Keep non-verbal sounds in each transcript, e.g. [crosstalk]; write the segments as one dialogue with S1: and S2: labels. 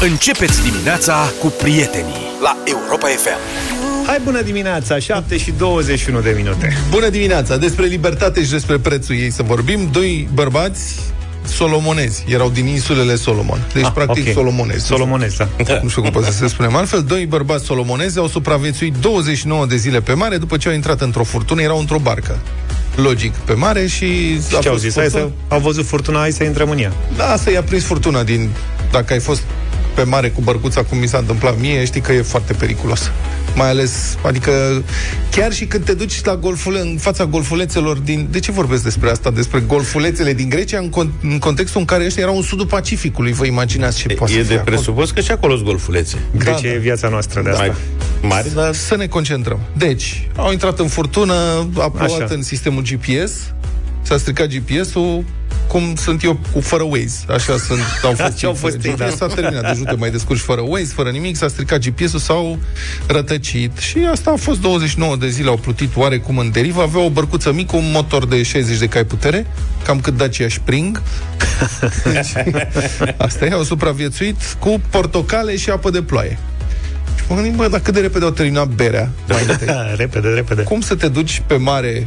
S1: Începeți dimineața cu prietenii la Europa FM.
S2: Hai bună dimineața, 7 și 21 de minute.
S3: Bună dimineața! Despre libertate și despre prețul ei să vorbim. Doi bărbați solomonezi. Erau din insulele Solomon. Deci,
S2: Ah,
S3: practic,
S2: ok.
S3: solomonezi.
S2: Solomonez, da. [laughs]
S3: Nu știu cum poate să se spunem altfel. Doi bărbați solomonezi au supraviețuit 29 de zile pe mare după ce au intrat într-o furtună. Erau într-o barcă. Logic, pe mare și... a
S2: Ce au
S3: fost
S2: zis? Hai să,
S3: furtună.
S2: au văzut furtuna, hai să intrăm în ea.
S3: Da, să i-a prins furtuna din... Dacă ai fost pe mare cu bărcuța, cum mi s-a întâmplat mie, știi că e foarte periculos. Mai ales, adică, chiar și când te duci la golfule, în fața golfulețelor din... De ce vorbesc despre asta? Despre golfulețele din Grecia, în, con- în contextul în care ăștia erau în sudul Pacificului. Vă imaginați ce poate
S4: E
S3: să
S4: de
S3: fie acolo?
S4: presupus că și acolo sunt golfulețe.
S2: Grecia
S3: da.
S2: e viața noastră de asta.
S4: Mai mari, dar
S3: Să ne concentrăm. Deci, au intrat în furtună, a plouat
S2: Așa.
S3: în sistemul GPS, s-a stricat GPS-ul, cum sunt eu cu fără Waze. Așa sunt, au fost,
S2: Așa au fost ei,
S3: GPS,
S2: da.
S3: S-a terminat, deci nu te mai descurci fără Waze, fără nimic, s-a stricat GPS-ul, s-au rătăcit. Și asta a fost 29 de zile, au plutit oarecum în derivă, aveau o bărcuță mică, un motor de 60 de cai putere, cam cât Dacia Spring. [laughs] Asta e, au supraviețuit cu portocale și apă de ploaie. Și mă gândim, bă, dar cât de repede au terminat berea mai [laughs] întâi.
S2: repede, repede.
S3: Cum să te duci pe mare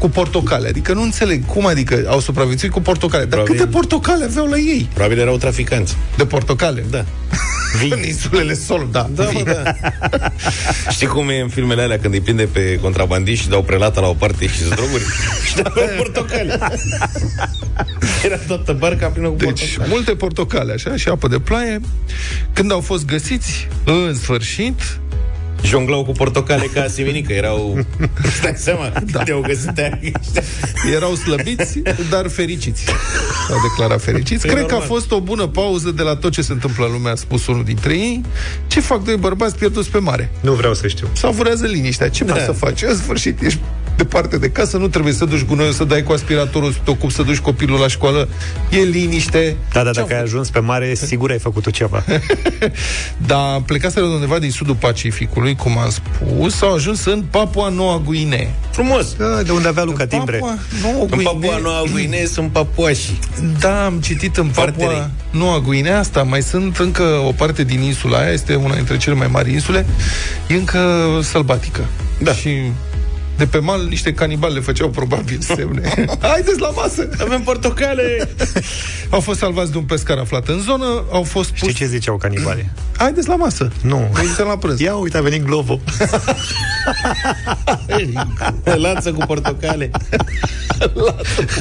S3: cu portocale? Adică nu înțeleg. Cum adică au supraviețuit cu portocale? Dar
S4: Probabil-
S3: câte portocale aveau la ei?
S4: probabil erau traficanți.
S3: De portocale?
S4: Da. [laughs]
S3: În insulele Sol, da.
S4: Da, mă, da. [laughs] Știi cum e în filmele alea când îi prinde pe contrabandiști și dau prelata la o parte și sunt droguri? [laughs] și dau portocale. Era toată barca plină cu
S3: Deci,
S4: portocale.
S3: multe portocale, așa, și apă de ploaie. Când au fost găsiți, în sfârșit,
S4: Jonglau cu portocale ca Siminică. Erau... [laughs] Stai seama, da. de-au găsit aia.
S3: erau slăbiți, dar fericiți. S-au declarat fericiți.
S4: E
S3: Cred că a
S4: normal.
S3: fost o bună pauză de la tot ce se întâmplă în lume, a spus unul dintre ei. Ce fac doi bărbați pierduți pe mare?
S2: Nu vreau să știu.
S3: savurează liniștea. Ce da.
S4: Da.
S3: să faci? În sfârșit, ești departe de casă, nu trebuie să duci gunoiul, să dai cu aspiratorul, să te ocupi, să duci copilul la școală. E liniște.
S2: Da, da,
S3: Ce-au
S2: dacă ai
S3: făcut?
S2: ajuns pe mare, sigur ai făcut tu ceva. [laughs]
S3: Dar plecaseră de undeva din sudul Pacificului, cum am spus, au ajuns în Papua Noua Guinee.
S4: Frumos.
S2: Da, de unde avea Luca timbre.
S3: Papua Noua
S4: În
S3: Guinee.
S4: Papua Noua Guinee sunt papuași.
S3: Da, am citit în
S4: Foarte
S3: Papua
S4: răi.
S3: Noua Guinea asta. Mai sunt încă o parte din insula aia, este una dintre cele mai mari insule, e încă sălbatică.
S4: Da.
S3: Și de pe mal niște canibali le făceau probabil semne. [laughs] Haideți la masă!
S4: Avem portocale! [laughs]
S3: Au fost salvați de un pescar aflat în zonă, au fost
S2: Știi
S3: puși...
S2: ce ziceau canibale?
S3: Haideți la masă!
S2: Nu.
S3: Haideți la prânz.
S2: Ia uite, a venit Glovo. [laughs]
S4: Lanță cu portocale.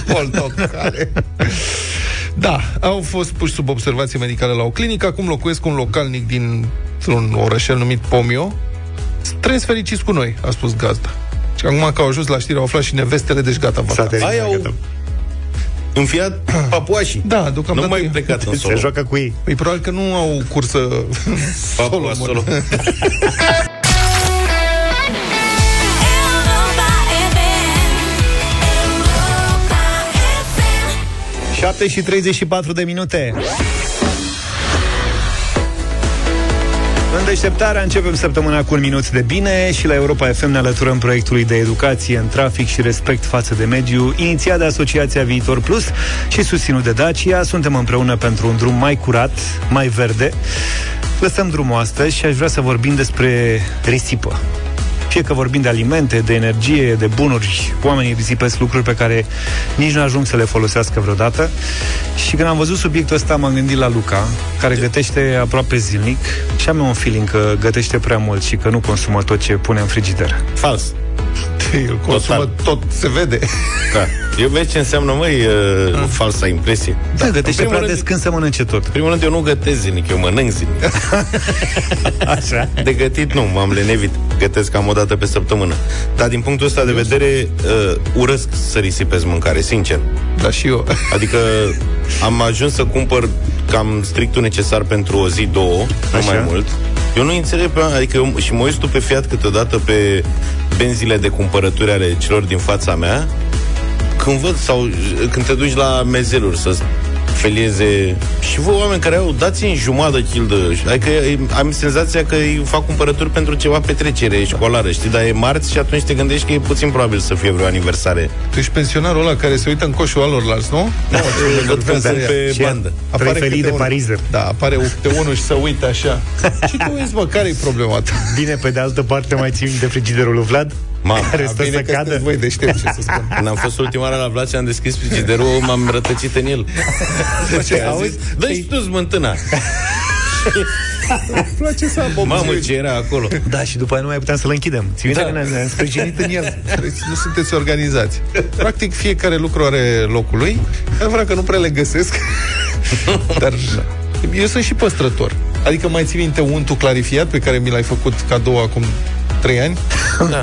S3: portocale. Da, au fost puși sub observație medicală la o clinică, acum locuiesc un localnic dintr-un orășel numit Pomio. Trăiesc fericiți cu noi, a spus gazda. Și acum că au ajuns la știri, au aflat și nevestele, deci gata,
S2: S-a
S3: vacanță.
S2: terminat,
S4: Aia au
S2: gata.
S4: înfiat [clears throat] papuașii.
S3: Da, deocamdată
S4: Nu mai
S3: e-
S4: plecat în
S2: Se
S4: solo.
S2: joacă cu ei.
S3: Păi probabil că nu au cursă [laughs]
S4: Papua
S3: Solomon.
S4: solo. [laughs]
S5: Europa FM. Europa FM.
S2: 7 și 34 de minute. Deșteptarea începem săptămâna cu un minut de bine și la Europa FM ne alăturăm proiectului de educație în trafic și respect față de mediu, inițiat de Asociația Viitor Plus și susținut de Dacia. Suntem împreună pentru un drum mai curat, mai verde. Lăsăm drumul astăzi și aș vrea să vorbim despre risipă. Fie că vorbim de alimente, de energie, de bunuri, oamenii risipesc lucruri pe care nici nu ajung să le folosească vreodată. Și când am văzut subiectul ăsta, m-am gândit la Luca, care gătește aproape zilnic și am eu un feeling că gătește prea mult și că nu consumă tot ce pune în frigider.
S4: Fals. [laughs]
S3: El consumă
S4: Total.
S3: tot, se vede.
S4: Da. Eu vezi ce înseamnă, măi, uh, falsa impresie.
S2: Da, gătește
S4: primul
S2: prea
S4: rând-
S2: des când să mănânce tot.
S4: În primul rând, eu nu gătesc zilnic, eu mănânc zilnic. [laughs]
S2: Așa.
S4: De gătit nu, m-am lenevit. Gătesc cam o dată pe săptămână. Dar din punctul ăsta de vedere, uh, urăsc să risipez mâncare, sincer.
S3: Da, și eu. [laughs]
S4: Adică am ajuns să cumpăr cam strictul necesar pentru o zi, două, nu
S2: Așa.
S4: mai mult. Eu nu înțeleg, pe, adică eu, și mă uit stupefiat câteodată pe benzile de cumpărături ale celor din fața mea, când văd sau când te duci la mezeluri să felieze și voi oameni care au dați în jumătate childă. Adică e- am senzația că îi fac cumpărături pentru ceva petrecere școlară, știi, dar e marți și atunci te gândești că e puțin probabil să fie vreo aniversare.
S3: Tu ești pensionarul ăla care se uită în coșul alorlalți, nu? Nu, [laughs] ce
S4: Văd când
S3: enervează
S4: sunt
S3: ea.
S4: pe
S2: Și
S4: bandă.
S3: Apare
S2: Trei felii
S3: câte
S2: de
S3: unul.
S2: parizer.
S3: Da, apare câte unul și să uită așa. [laughs] și tu vezi, bă, care e problema ta?
S2: Bine, pe de altă parte, mai țin de frigiderul lui Vlad?
S4: Mamă,
S2: care
S3: Da,
S2: stă
S3: bine
S2: să
S3: că
S2: cadă?
S3: sunteți voi deștept ce să spun.
S4: Când am fost ultima oară la Vlad și am deschis frigiderul, m-am rătăcit în el. [laughs]
S3: Ce
S4: Am zis, dă și tu smântâna. [laughs]
S3: Îmi place să am
S4: Mamă, ce era acolo.
S2: Da, și după aia nu mai puteam să-l închidem. Ți minte
S4: Da.
S2: că ne-am ne-am sprijinit în el?
S3: Deci [laughs] nu sunteți organizați. Practic, fiecare lucru are locul lui. Adevărat că nu prea le găsesc, dar eu sunt și păstrător. Adică mai ții minte untul clarifiat pe care mi l-ai făcut cadou acum 3 ani?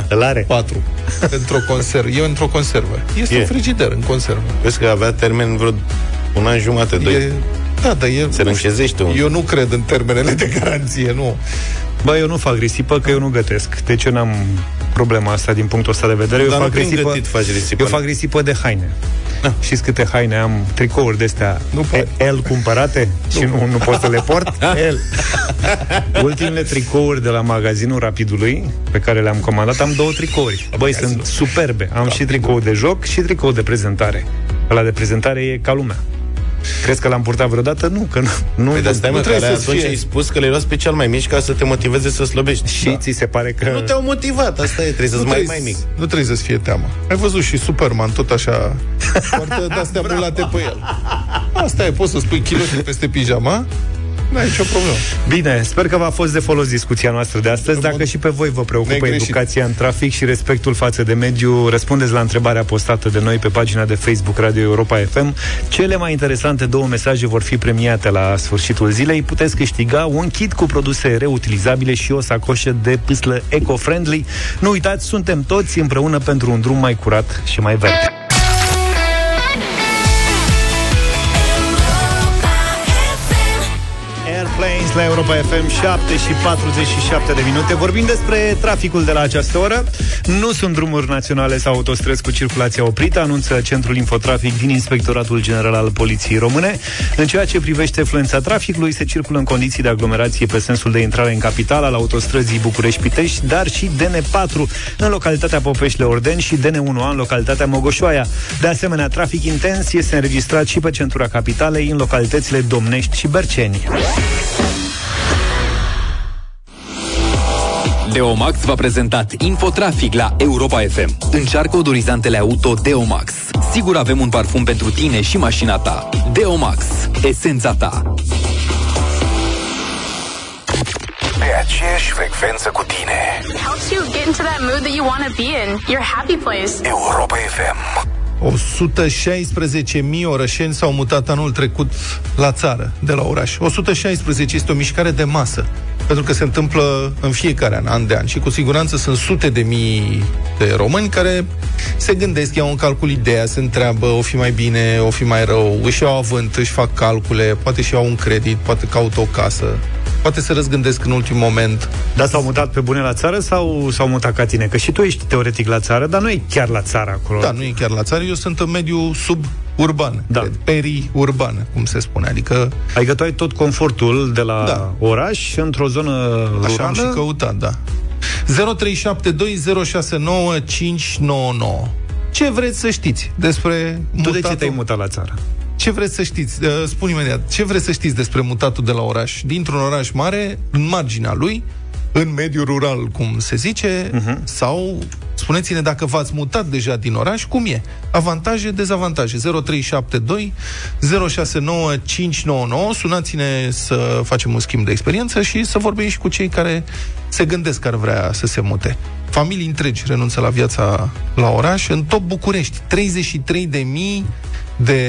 S2: Îl are.
S3: 4. Într-o conservă. E într-o conservă. Este
S4: E.
S3: un frigider în conservă.
S4: Vezi că avea termen vreo un an jumate, doi.
S3: E, da, dar e...
S4: Se râncezește un...
S3: Eu nu cred în termenele de garanție, nu.
S2: Bă, eu nu fac risipă, că eu nu gătesc. Deci eu n-am problema asta din punctul ăsta de vedere. Eu
S4: Dar nu
S2: fac
S4: prin
S2: risipă,
S4: gătit faci risipă.
S2: Eu fac risipă de haine. Știți câte haine am? Tricouri de-astea
S3: Nu poate.
S2: El cumpărate [laughs] și nu, nu pot să le port? [laughs] El. Ultimele tricouri de la magazinul Rapidului pe care le-am comandat, am două tricouri. Băi, sunt superbe. Am și tricou de joc și tricou de prezentare. Ăla de prezentare e ca lumea. Crezi că l-am purtat vreodată? Nu, că nu. nu
S4: Păi, dar stai,
S3: Nu
S4: mă, că
S3: trebuie
S4: alea
S3: să
S4: atunci
S3: fie.
S4: ai spus că le-ai luat special mai mici ca să te motiveze să slăbești.
S2: și ți se pare că...
S4: Nu te-au motivat, asta e, trebuie să-ți
S3: Nu
S4: mai
S3: trebuie,
S4: mai mic.
S3: nu trebuie să-ți fie teamă. Ai văzut și Superman, tot așa, [laughs] foarte de-astea bulate pe el. Asta e, poți să spui kilote peste pijama, n-ai nicio problemă.
S2: Bine, sper că v-a fost de folos discuția noastră de astăzi. Dacă și pe voi vă preocupă
S3: Negreșit.
S2: educația în trafic și respectul față de mediu, răspundeți la întrebarea postată de noi pe pagina de Facebook Radio Europa FM. Cele mai interesante două mesaje vor fi premiate la sfârșitul zilei. Puteți câștiga un kit cu produse reutilizabile și o sacoșă de pâslă eco-friendly. Nu uitați, suntem toți împreună pentru un drum mai curat și mai verde. La Europa FM 7 și 47 de minute. Vorbim despre traficul de la această oră. Nu sunt drumuri naționale sau autostrăzi cu circulația oprită Anunță Centrul Infotrafic din Inspectoratul General al Poliției Române. În ceea ce privește fluența traficului Se circulă în condiții de aglomerație pe sensul de intrare în capital Al autostrăzii București-Pitești Dar și DN4 în localitatea Popeșle-Orden Și DN1A în localitatea Mogoșoaia. De asemenea, trafic intens este înregistrat și pe centura capitalei În localitățile Domnești și Berceni
S6: Deomax v-a prezentat Infotrafic la Europa FM. Încearcă odorizantele auto Deomax. Sigur avem un parfum pentru tine și mașina ta. Deomax. Esența ta.
S1: Pe aceeași frecvență cu tine
S7: helps you get into that mood that you want to be in. Your happy place.
S1: Europa FM
S3: 116.000 orășeni s-au mutat anul trecut la țară, de la oraș. 116 este o mișcare de masă, pentru că se întâmplă în fiecare an, an de an. Și cu siguranță sunt sute de mii de români care se gândesc, iau în calcul ideea, se întreabă, o fi mai bine, o fi mai rău, își iau avânt, își fac calcule, poate și iau un credit, poate caută o casă, poate se răzgândesc în ultim moment.
S2: Dar s-au mutat pe bune la țară sau s-au mutat ca tine? Că și tu ești teoretic la țară, dar nu e chiar la țară acolo.
S3: Da, nu e chiar la țară, eu sunt în mediul suburban,
S2: Da.
S3: cred, periurban, cum se spune, adică
S2: Adică tu ai tot confortul de la
S3: Da.
S2: oraș într-o zonă
S3: Așa am
S2: rurală.
S3: și căutat, da. 0372069599. Ce vreți să știți despre
S2: Tu de ce
S3: mutatul?
S2: te-ai mutat la țară?
S3: Ce vreți să știți? Uh, Spun imediat. Ce vreți să știți despre mutatul de la oraș? Dintr-un oraș mare, în marginea lui, în mediul rural, cum se zice, uh-huh. sau spuneți-ne dacă v-ați mutat deja din oraș, cum e? Avantaje, dezavantaje. 0372 069 599. Sunați-ne să facem un schimb de experiență și să vorbim și cu cei care se gândesc că ar vrea să se mute. Familii întregi renunță la viața la oraș. În top București, 33 de mii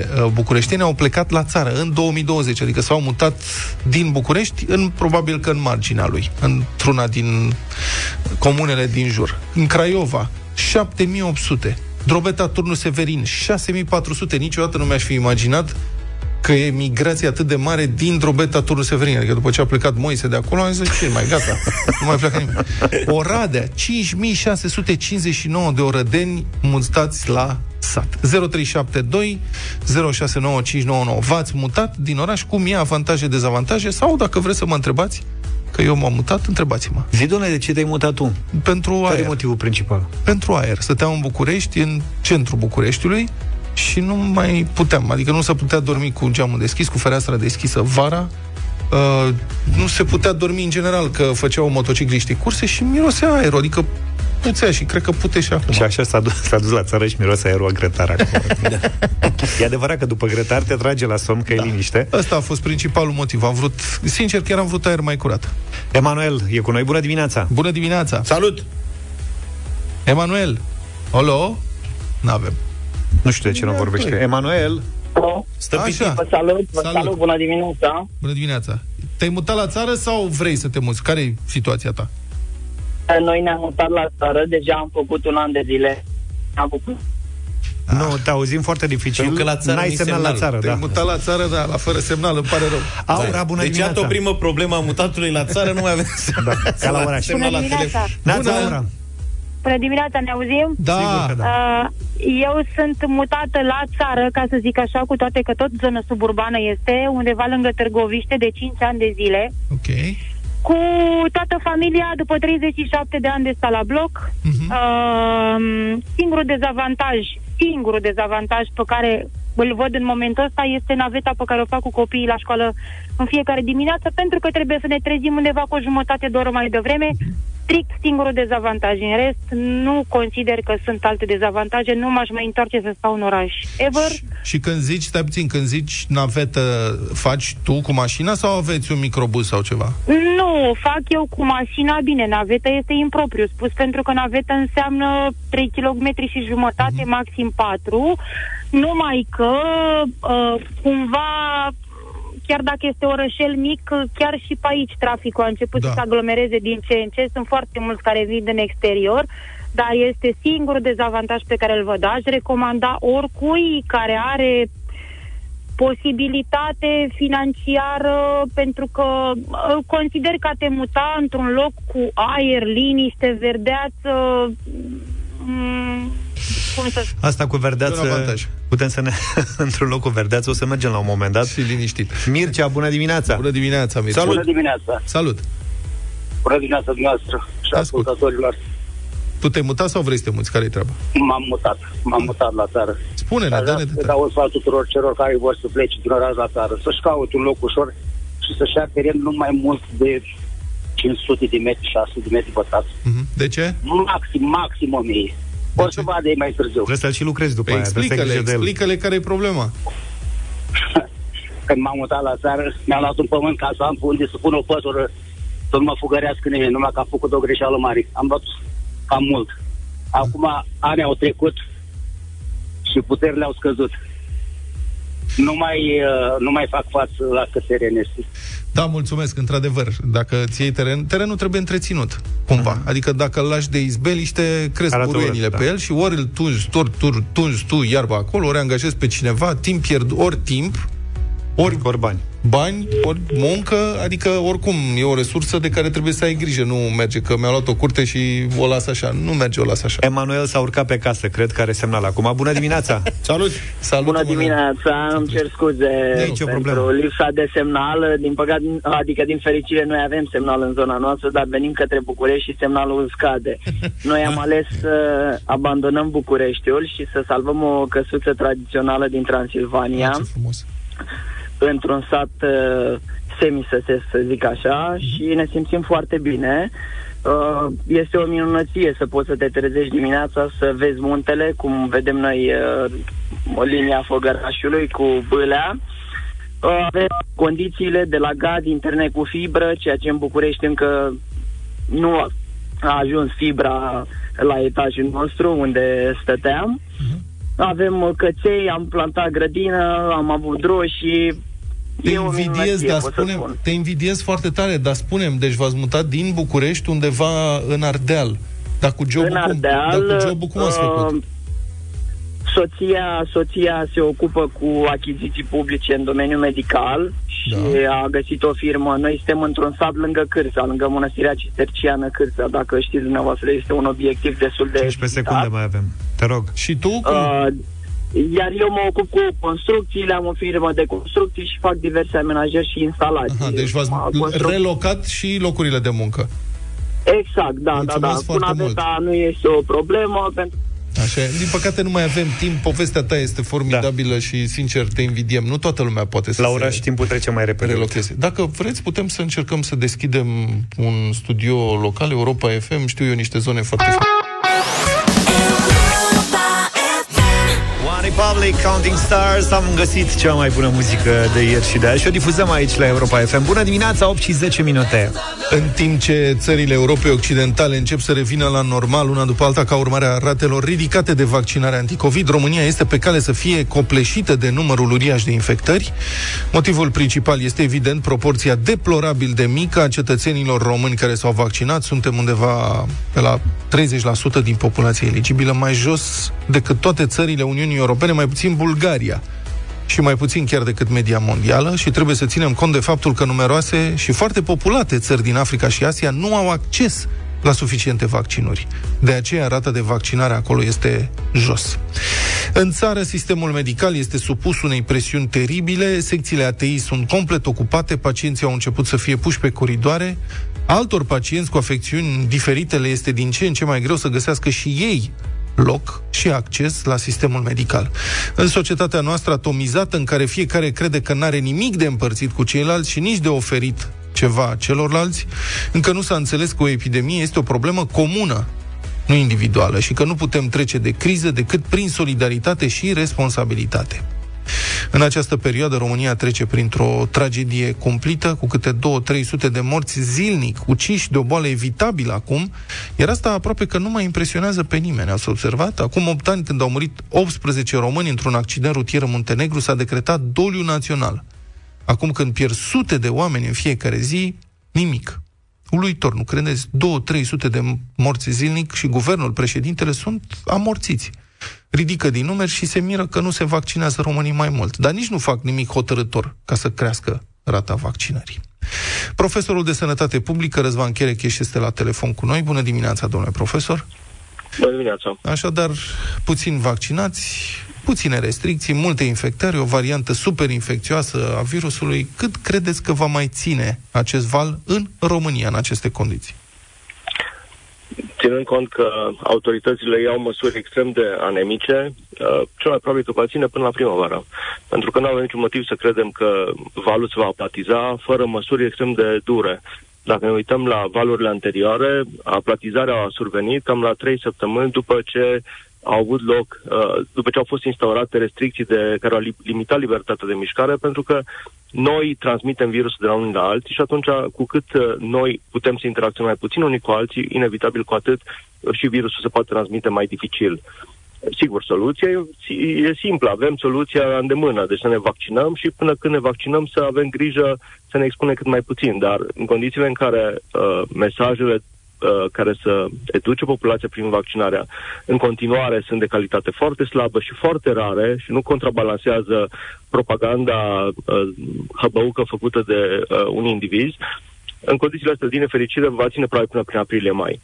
S3: de uh, bucureșteni au plecat la țară în 2020, adică s-au mutat din București în probabil că în marginea lui, într-una din comunele din jur. În Craiova, 7800. Drobeta Turnu Severin, 6400. Niciodată nu mi-aș fi imaginat că e migrație atât de mare din Drobeta Turul Severin. Adică după ce a plecat Moise de acolo, am zis, ce mai gata, nu mai pleacă nimeni. [laughs] Oradea, 5659 de orădeni mutați la sat. 0372 069599. V-ați mutat din oraș, cum e avantaje, dezavantaje, sau dacă vreți să mă întrebați, că eu m-am mutat, întrebați-mă.
S2: Zi, domnule, de ce te-ai mutat tu?
S3: Pentru
S2: Care e
S3: aer.
S2: motivul principal?
S3: Pentru aer. Stăteam în București, în centrul Bucureștiului, și nu mai puteam. Adică nu se putea dormi cu geamul deschis, cu fereastra deschisă vara. Uh, nu se putea dormi în general, că făceau motocicliștii curse și mirosea aer, adică puțea și cred că pute și acum.
S2: Și așa s-a dus, s-a dus la țară și miroase aerul a grătar acum. [laughs] E adevărat că după grătar te trage la somn, că da. e liniște.
S3: Ăsta a fost principalul motiv. Am vrut, sincer, chiar am vrut aer mai curat.
S2: Emanuel e cu noi, bună dimineața!
S3: Bună dimineața!
S4: Salut!
S3: Emanuel! Alo? N-avem.
S2: Nu știu de ce nu vorbește. Emanuel,
S4: Stă
S3: Așa.
S4: pitit.
S8: Vă salut, vă
S3: Salut.
S8: salut, bună dimineața.
S3: Bună dimineața! Te-ai mutat la țară sau vrei să te muți? Care e situația ta?
S8: Noi ne-am mutat la țară, deja am făcut un an de zile. Am făcut
S2: nu, te auzim foarte dificil.
S4: Pentru că la țară
S2: N-ai
S4: nu-i
S2: semnal la
S4: semnal.
S2: țară,
S3: Te-ai
S2: da.
S3: mutat la țară, da, la fără semnal, îmi pare rău.
S2: Aura, bună
S4: Deci,
S2: dimineața!
S4: iată o primă problemă a mutatului la țară, nu mai avem
S2: Da, ca la oraș.
S4: semnal la
S9: Bună
S4: telefon.
S9: dimineața!
S2: Neața,
S3: Bună.
S2: Aura.
S9: Bună dimineața, ne auzim?
S3: Da,
S2: Sigur că da.
S9: Uh, eu sunt mutată la țară, ca să zic așa, cu toate că tot zonă suburbană este, undeva lângă Târgoviște, de 5 ani de zile.
S3: ok.
S9: Cu toată familia, după 37 de ani de stat la bloc,
S3: Mhm.
S9: uh, singurul dezavantaj, singurul dezavantaj pe care îl văd în momentul ăsta este naveta pe care o fac cu copiii la școală în fiecare dimineață, pentru că trebuie să ne trezim undeva cu o jumătate de oră mai devreme. Strict singurul dezavantaj. În rest, nu consider că sunt alte dezavantaje, nu m-aș mai întoarce să stau în oraș. Ever,
S3: Și, și când zici, stai puțin, când zici navetă, faci tu cu mașina sau aveți un microbus sau ceva?
S9: Nu, fac eu cu mașina, bine, naveta este impropriu spus, pentru că naveta înseamnă 3 km și jumătate, maxim 4, numai că uh, cumva chiar dacă este orășel mic, chiar și pe aici traficul a început
S3: Da.
S9: să se aglomereze din ce în ce. Sunt foarte mulți care vin din exterior, dar este singurul dezavantaj pe care îl văd. Aș recomanda oricui care are posibilitate financiară pentru că uh, consider că a te muta într-un loc cu aer, liniște, verdeață mm, cum să spun?
S2: Asta cu
S3: E un
S2: verdeață,
S3: avantaj.
S2: putem să ne... [laughs] într-un loc cu verdeață, o să mergem la un moment dat.
S3: Și liniștit.
S2: Mircea, bună dimineața!
S3: Bună dimineața, Mircea.
S4: Salut.
S8: Bună dimineața!
S3: Salut!
S8: Bună dimineața dumneavoastră și
S3: Te ascult.
S8: ascultătorilor.
S3: Tu te-ai mutat sau vrei să te muți? Care-i treaba?
S8: M-am mutat, m-am mutat la țară.
S3: Spune-ne,
S8: Aș vrea
S3: dă-ne
S8: să
S3: de
S8: dau un sfat tuturor celor care vor să plece din oraș la țară, să-și caute un loc ușor și să-și ia teren nu mai mult de 500 de metri, 600 de metri pătrați.
S3: Mhm. De ce?
S8: Maxim, maxim 1000. O
S3: ce?
S8: să vadă ei mai târziu.
S2: Trebuie să-l și lucrezi după
S3: Păi
S2: aia, trebuie să ai
S3: explică-le,
S2: grijă de el.
S3: explică-le care e problema. [laughs]
S8: Când m-am mutat la țară, mi-am luat un pământ ca să am unde să pun o pătură să nu mă fugărească nimeni, numai că am făcut o greșeală mare. Am luat cam mult. Acum ani au trecut și puterile au scăzut. Nu mai, uh, nu mai fac față la cât teren este.
S3: Da, mulțumesc, într-adevăr. Dacă ți iei teren, terenul trebuie întreținut, cumva. Adică dacă îl lași de izbeliște, cresc
S2: Arată
S3: buruienile
S2: urât,
S3: pe
S2: da.
S3: el și ori îl tunzi, ori tu, tunzi tu iarba acolo, ori angajezi pe cineva, timp pierd, ori timp, ori
S2: Ori bani.
S3: bani, ori muncă, adică oricum e o resursă de care trebuie să ai grijă. Nu merge că mi-a luat o curte și o las așa. Nu merge, o las așa.
S2: Emanuel s-a urcat pe casă, cred că are semnal acum. Bună dimineața! [laughs]
S4: Salut!
S3: Salut,
S8: Bună
S3: Emanuel.
S8: dimineața, îmi cer scuze
S2: Nu e nicio
S8: pentru
S2: problemă.
S8: lipsa de semnal. Din păcate, adică din fericire noi avem semnal în zona noastră, dar venim către București și semnalul scade. [laughs] Noi am ales să abandonăm Bucureștiul și să salvăm o căsuță tradițională din Transilvania,
S3: Ah, Ce frumos.
S8: Într-un sat uh, semisăsesc, să zic așa,
S3: Mhm.
S8: și ne simțim foarte bine. Uh, este o minunăție să poți să te trezești dimineața, să vezi muntele, cum vedem noi uh, o linia Făgărașului cu bâlea. Uh, avem condițiile de la gard, internet cu fibră, ceea ce în București încă nu a a ajuns fibra la etajul nostru unde stăteam. Avem uh, căței, am plantat grădină, am avut droșii.
S3: Te
S8: E o
S3: invidiez,
S8: minunăție,
S3: dar
S8: pot să
S3: spune,
S8: spun.
S3: te invidiez foarte tare, dar spunem, deci v-ați mutat din București undeva în Ardeal. Dar cu jobul
S8: în
S3: cum?
S8: Ardeal,
S3: Dar cu jobul cum ați
S8: uh,
S3: făcut?
S8: Soția, soția se ocupă cu achiziții publice în domeniul medical și da. a găsit o firmă. Noi suntem într-un sat lângă Cârța, lângă Mănăstirea Cisterciană Cârța. Dacă știți dumneavoastră, este un obiectiv destul de
S2: 15 secunde mai avem. Te rog.
S3: Și tu? Cum?
S8: Uh, iar eu mă ocup cu construcțiile, am o firmă de construcții și fac diverse amenajări și instalații.
S3: Aha, deci v-ați
S8: Mă construc-
S3: relocat și locurile de muncă.
S8: Exact, da, da, da.
S3: Mulțumesc
S8: Cu
S3: foarte
S8: naveta nu este o problemă, pentru
S3: Așa, e. din păcate nu mai avem timp. Povestea ta este formidabilă da. și, sincer, te invidiem. Nu toată lumea poate să
S2: La
S3: se
S2: oraș timpul trece mai repede.
S3: relocheze. Dacă vreți, putem să încercăm să deschidem un studio local, Europa FM, știu eu niște zone foarte
S2: Republic, Counting Stars Am găsit cea mai bună muzică de ieri și de azi Și o difuzăm aici la Europa FM Bună dimineața, 8 și 10 minute
S3: În timp ce țările Europei Occidentale încep să revină la normal una după alta ca urmare a ratelor ridicate de vaccinare anticovid, România este pe cale să fie copleșită de numărul uriaș de infectări. Motivul principal este evident proporția deplorabil de mică a cetățenilor români care s-au vaccinat. Suntem undeva pe la 30% din populația eligibilă, mai jos decât toate țările Uniunii Europene, mai puțin Bulgaria și mai puțin chiar decât media mondială și trebuie să ținem cont de faptul că numeroase și foarte populate țări din Africa și Asia nu au acces la suficiente vaccinuri. De aceea rata de vaccinare acolo este jos. În țară, sistemul medical este supus unei presiuni teribile, secțiile ATI sunt complet ocupate, pacienții au început să fie puși pe coridoare, altor pacienți cu afecțiuni diferite le este din ce în ce mai greu să găsească și ei loc și acces la sistemul medical. În societatea noastră atomizată, în care fiecare crede că n-are nimic de împărțit cu ceilalți și nici de oferit ceva celorlalți, încă nu s-a înțeles că o epidemie este o problemă comună, nu individuală, și că nu putem trece de criză decât prin solidaritate și responsabilitate. În această perioadă, România trece printr-o tragedie cumplită, cu câte 2-300 de morți zilnic, uciși de o boală evitabilă acum, iar asta aproape că nu mai impresionează pe nimeni. Ați observat? Acum 8 ani, când au murit 18 români într-un accident rutier în Muntenegru, s-a decretat doliu național. Acum când pierd sute de oameni în fiecare zi, nimic. Uluitor, nu credeți? 2-300 de morți zilnic și guvernul, președintele sunt amorțiți ridică din numeri și se miră că nu se vaccinează românii mai mult. Dar nici nu fac nimic hotărător ca să crească rata vaccinării. Profesorul de Sănătate Publică, Răzvan Cherecheș, este la telefon cu noi. Bună dimineața, domnule profesor!
S10: Bună dimineața!
S3: Așadar, puțin vaccinați, puține restricții, multe infectări, o variantă super infecțioasă a virusului. Cât credeți că va mai ține acest val în România în aceste condiții?
S10: Ținând cont că autoritățile iau măsuri extrem de anemice, uh, cel mai probabil că va ține până la primăvară. Pentru că nu avem niciun motiv să credem că valul se va aplatiza fără măsuri extrem de dure. Dacă ne uităm la valurile anterioare, aplatizarea a survenit cam la trei săptămâni după ce au avut loc, uh, după ce au fost instaurate restricții de, care au li- limitat libertatea de mișcare, pentru că noi transmitem virusul de la unii la alții și atunci, cu cât uh, noi putem să interacționăm mai puțin unii cu alții, inevitabil cu atât uh, și virusul se poate transmite mai dificil. Sigur, soluția e, e simplă, avem soluția la îndemână, deci să ne vaccinăm și până când ne vaccinăm să avem grijă să ne expunem cât mai puțin, dar în condițiile în care uh, mesajele uh, care să educe populația prin vaccinarea în continuare sunt de calitate foarte slabă și foarte rare și nu contrabalansează propaganda uh, hăbăucă făcută de uh, unii indivizi, în condițiile astea, din nefericire, va ține probabil până prin aprilie-mai.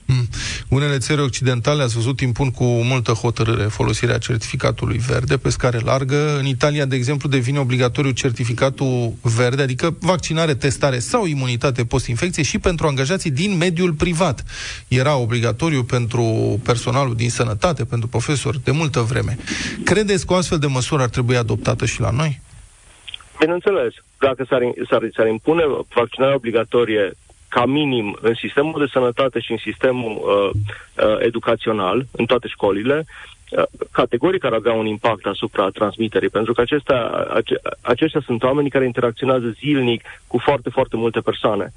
S3: Unele țări occidentale, ați văzut, impun cu multă hotărâre folosirea certificatului verde pe scară largă. În Italia, de exemplu, devine obligatoriu certificatul verde, adică vaccinare, testare sau imunitate post-infecție și pentru angajații din mediul privat. Era obligatoriu pentru personalul din sănătate, pentru profesori, de multă vreme. Credeți că o astfel de măsură ar trebui adoptată și la noi?
S10: Bineînțeles, dacă s-ar, s-ar, s-ar impune vaccinarea obligatorie ca minim în sistemul de sănătate și în sistemul uh, uh, educațional, în toate școlile, uh, categoric ar avea un impact asupra transmiterii, pentru că acestea, ace, aceștia sunt oameni care interacționează zilnic cu foarte, foarte multe persoane.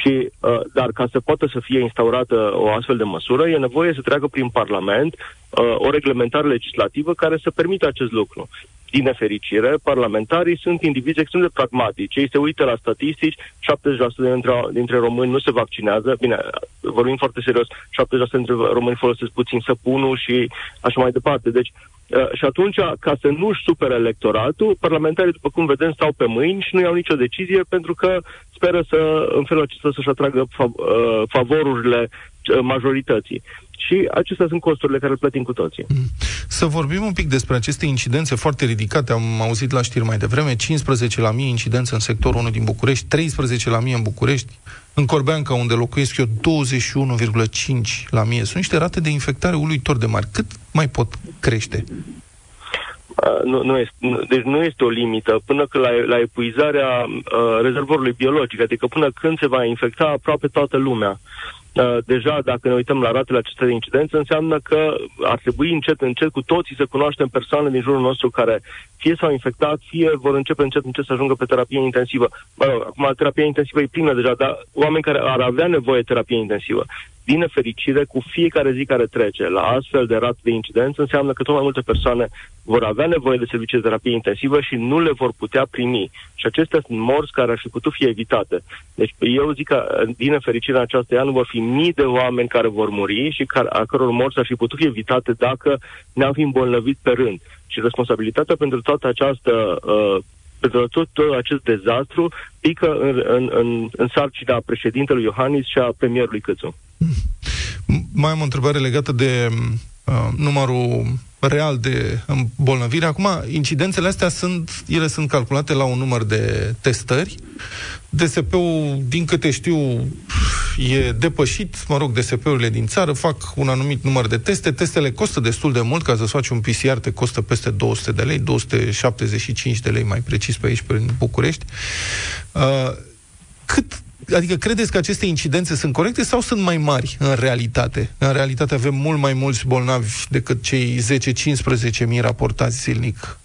S10: Și, uh, dar ca să poată să fie instaurată o astfel de măsură, e nevoie să treacă prin Parlament uh, o reglementare legislativă care să permită acest lucru. din nefericire, parlamentarii sunt indivizi extrem de pragmatici. Ei se uită la statistici, 70% dintre, dintre români nu se vaccinează. Bine, vorbim foarte serios, 70% dintre români folosesc puțin săpunul și așa mai departe. Deci, uh, și atunci, ca să nu-și supere electoratul, parlamentarii, după cum vedem, stau pe mâini și nu iau nicio decizie pentru că speră să, în felul acesta, să-și atragă fav- uh, favorurile uh, majorității. Și acestea sunt costurile care le plătim cu toții.
S3: Să vorbim un pic despre aceste incidențe foarte ridicate. Am auzit la știri mai devreme, 15 la mie incidență în sectorul 1 din București, 13 la mie în București, în Corbeanca, unde locuiesc eu, 21,5 la mie. Sunt niște rate de infectare uluitor de mari. Cât mai pot crește?
S10: Uh, nu, nu este, nu, deci nu este o limită până că la, la epuizarea uh, rezervorului biologic, adică până când se va infecta aproape toată lumea. Uh, deja, dacă ne uităm la ratele acestea de incidență, înseamnă că ar trebui încet, încet cu toții să cunoaștem persoane din jurul nostru care fie s-au infectat, fie vor începe încet, încet să ajungă pe terapie intensivă. Mă rog, acum terapia intensivă e plină deja, dar oameni care ar avea nevoie de terapie intensivă. Din nefericire, cu fiecare zi care trece la astfel de rate de incidență, înseamnă că tot mai multe persoane vor avea nevoie de servicii de terapie intensivă și nu le vor putea primi. Și acestea sunt morți care ar fi putut fi evitate. Deci eu zic că, din nefericire, în această an vor fi mii de oameni care vor muri și care, a căror morți ar fi putut fi evitate dacă ne-am fi îmbolnăvit pe rând. Și responsabilitatea pentru toată această uh, pentru tot, tot acest dezastru pică în, în, în, în sarcina președintelui Iohannis și a premierului Câțu.
S3: Mai am o întrebare legată de uh, numărul real de îmbolnăvire. Acum, incidențele astea sunt, ele sunt calculate la un număr de testări. DSP-ul, din câte știu, e depășit, mă rog, DSP-urile din țară fac un anumit număr de teste. Testele costă destul de mult, ca să faci un PCR te costă peste 200 de lei, 275 de lei mai precis pe aici, prin București. Uh, cât Adică credeți că aceste incidențe sunt corecte sau sunt mai mari în realitate? În realitate avem mult mai mulți bolnavi decât cei 10-15 mii raportați zilnic.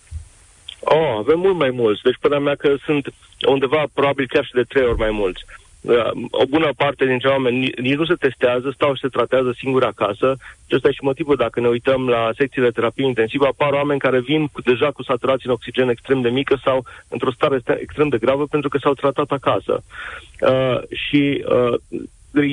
S10: Oh, avem mult mai mulți. Deci, până mea că sunt undeva probabil chiar și de trei ori mai mulți. Uh, O bună parte dintre oameni ni- nici nu se testează, stau și se tratează singuri acasă. Și ăsta e și motivul, dacă ne uităm la secțiile de terapie intensivă, apar oameni care vin cu, deja cu saturație în oxigen extrem de mică sau într-o stare este- extrem de gravă pentru că s-au tratat acasă. Uh, și uh,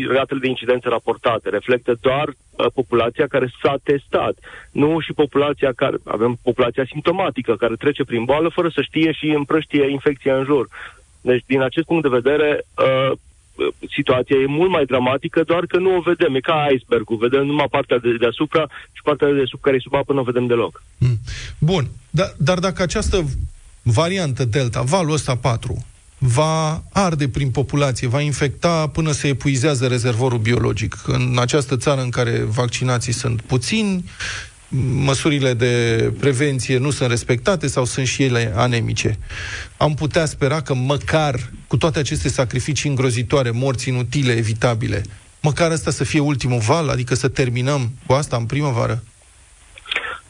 S10: ratele de incidențe raportate reflectă doar uh, populația care s-a testat, nu și populația care, avem populația simptomatică care trece prin boală fără să știe și împrăștie infecția în jur. Deci, din acest punct de vedere, uh, situația e mult mai dramatică, doar că nu o vedem. E ca icebergul. Vedem numai partea de deasupra și partea de deasupra care e sub apă nu o vedem deloc.
S3: Bun, da, dar dacă această variantă Delta, valul ăsta 4, va arde prin populație, va infecta până se epuizează rezervorul biologic. În această țară în care vaccinații sunt puțini, măsurile de prevenție nu sunt respectate sau sunt și ele anemice. Am putea spera că măcar cu toate aceste sacrificii îngrozitoare, morți inutile, evitabile, măcar ăsta să fie ultimul val, adică să terminăm cu asta în primăvară?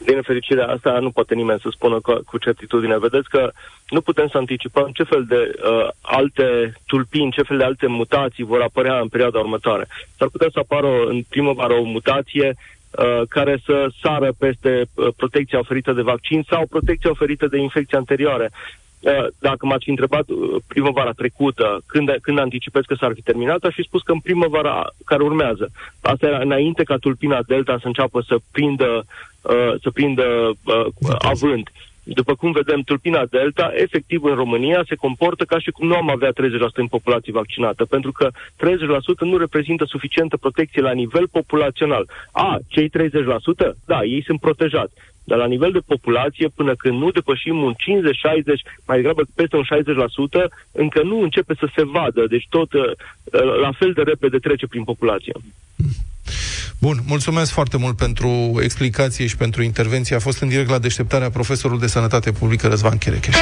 S10: Din nefericire, asta nu poate nimeni să spună cu, cu certitudine. Vedeți că nu putem să anticipăm ce fel de uh, alte tulpini, ce fel de alte mutații vor apărea în perioada următoare. S-ar putea să apară o- în primăvară o mutație uh, care să sară peste uh, protecția oferită de vaccin sau protecția oferită de infecții anterioare. Uh, Dacă m-ați fi întrebat uh, primăvara trecută, când, când anticipez că s-ar fi terminat, aș fi spus că în primăvara care urmează. Asta era înainte ca tulpina Delta să înceapă să prindă, uh, să prindă uh, avânt. După cum vedem, tulpina Delta, efectiv în România, se comportă ca și cum nu am avea 30% în populație vaccinată, pentru că 30% nu reprezintă suficientă protecție la nivel populațional. A, cei 30%, da, ei sunt protejați. Dar la nivel de populație, până când nu depășim un 50-60, mai degrabă peste un 60%, încă nu începe să se vadă. Deci tot uh, la fel de repede trece prin populație.
S3: Bun, mulțumesc foarte mult pentru explicație și pentru intervenție. A fost în direct la deșteptarea profesorul de sănătate publică Răzvan Cherecheș.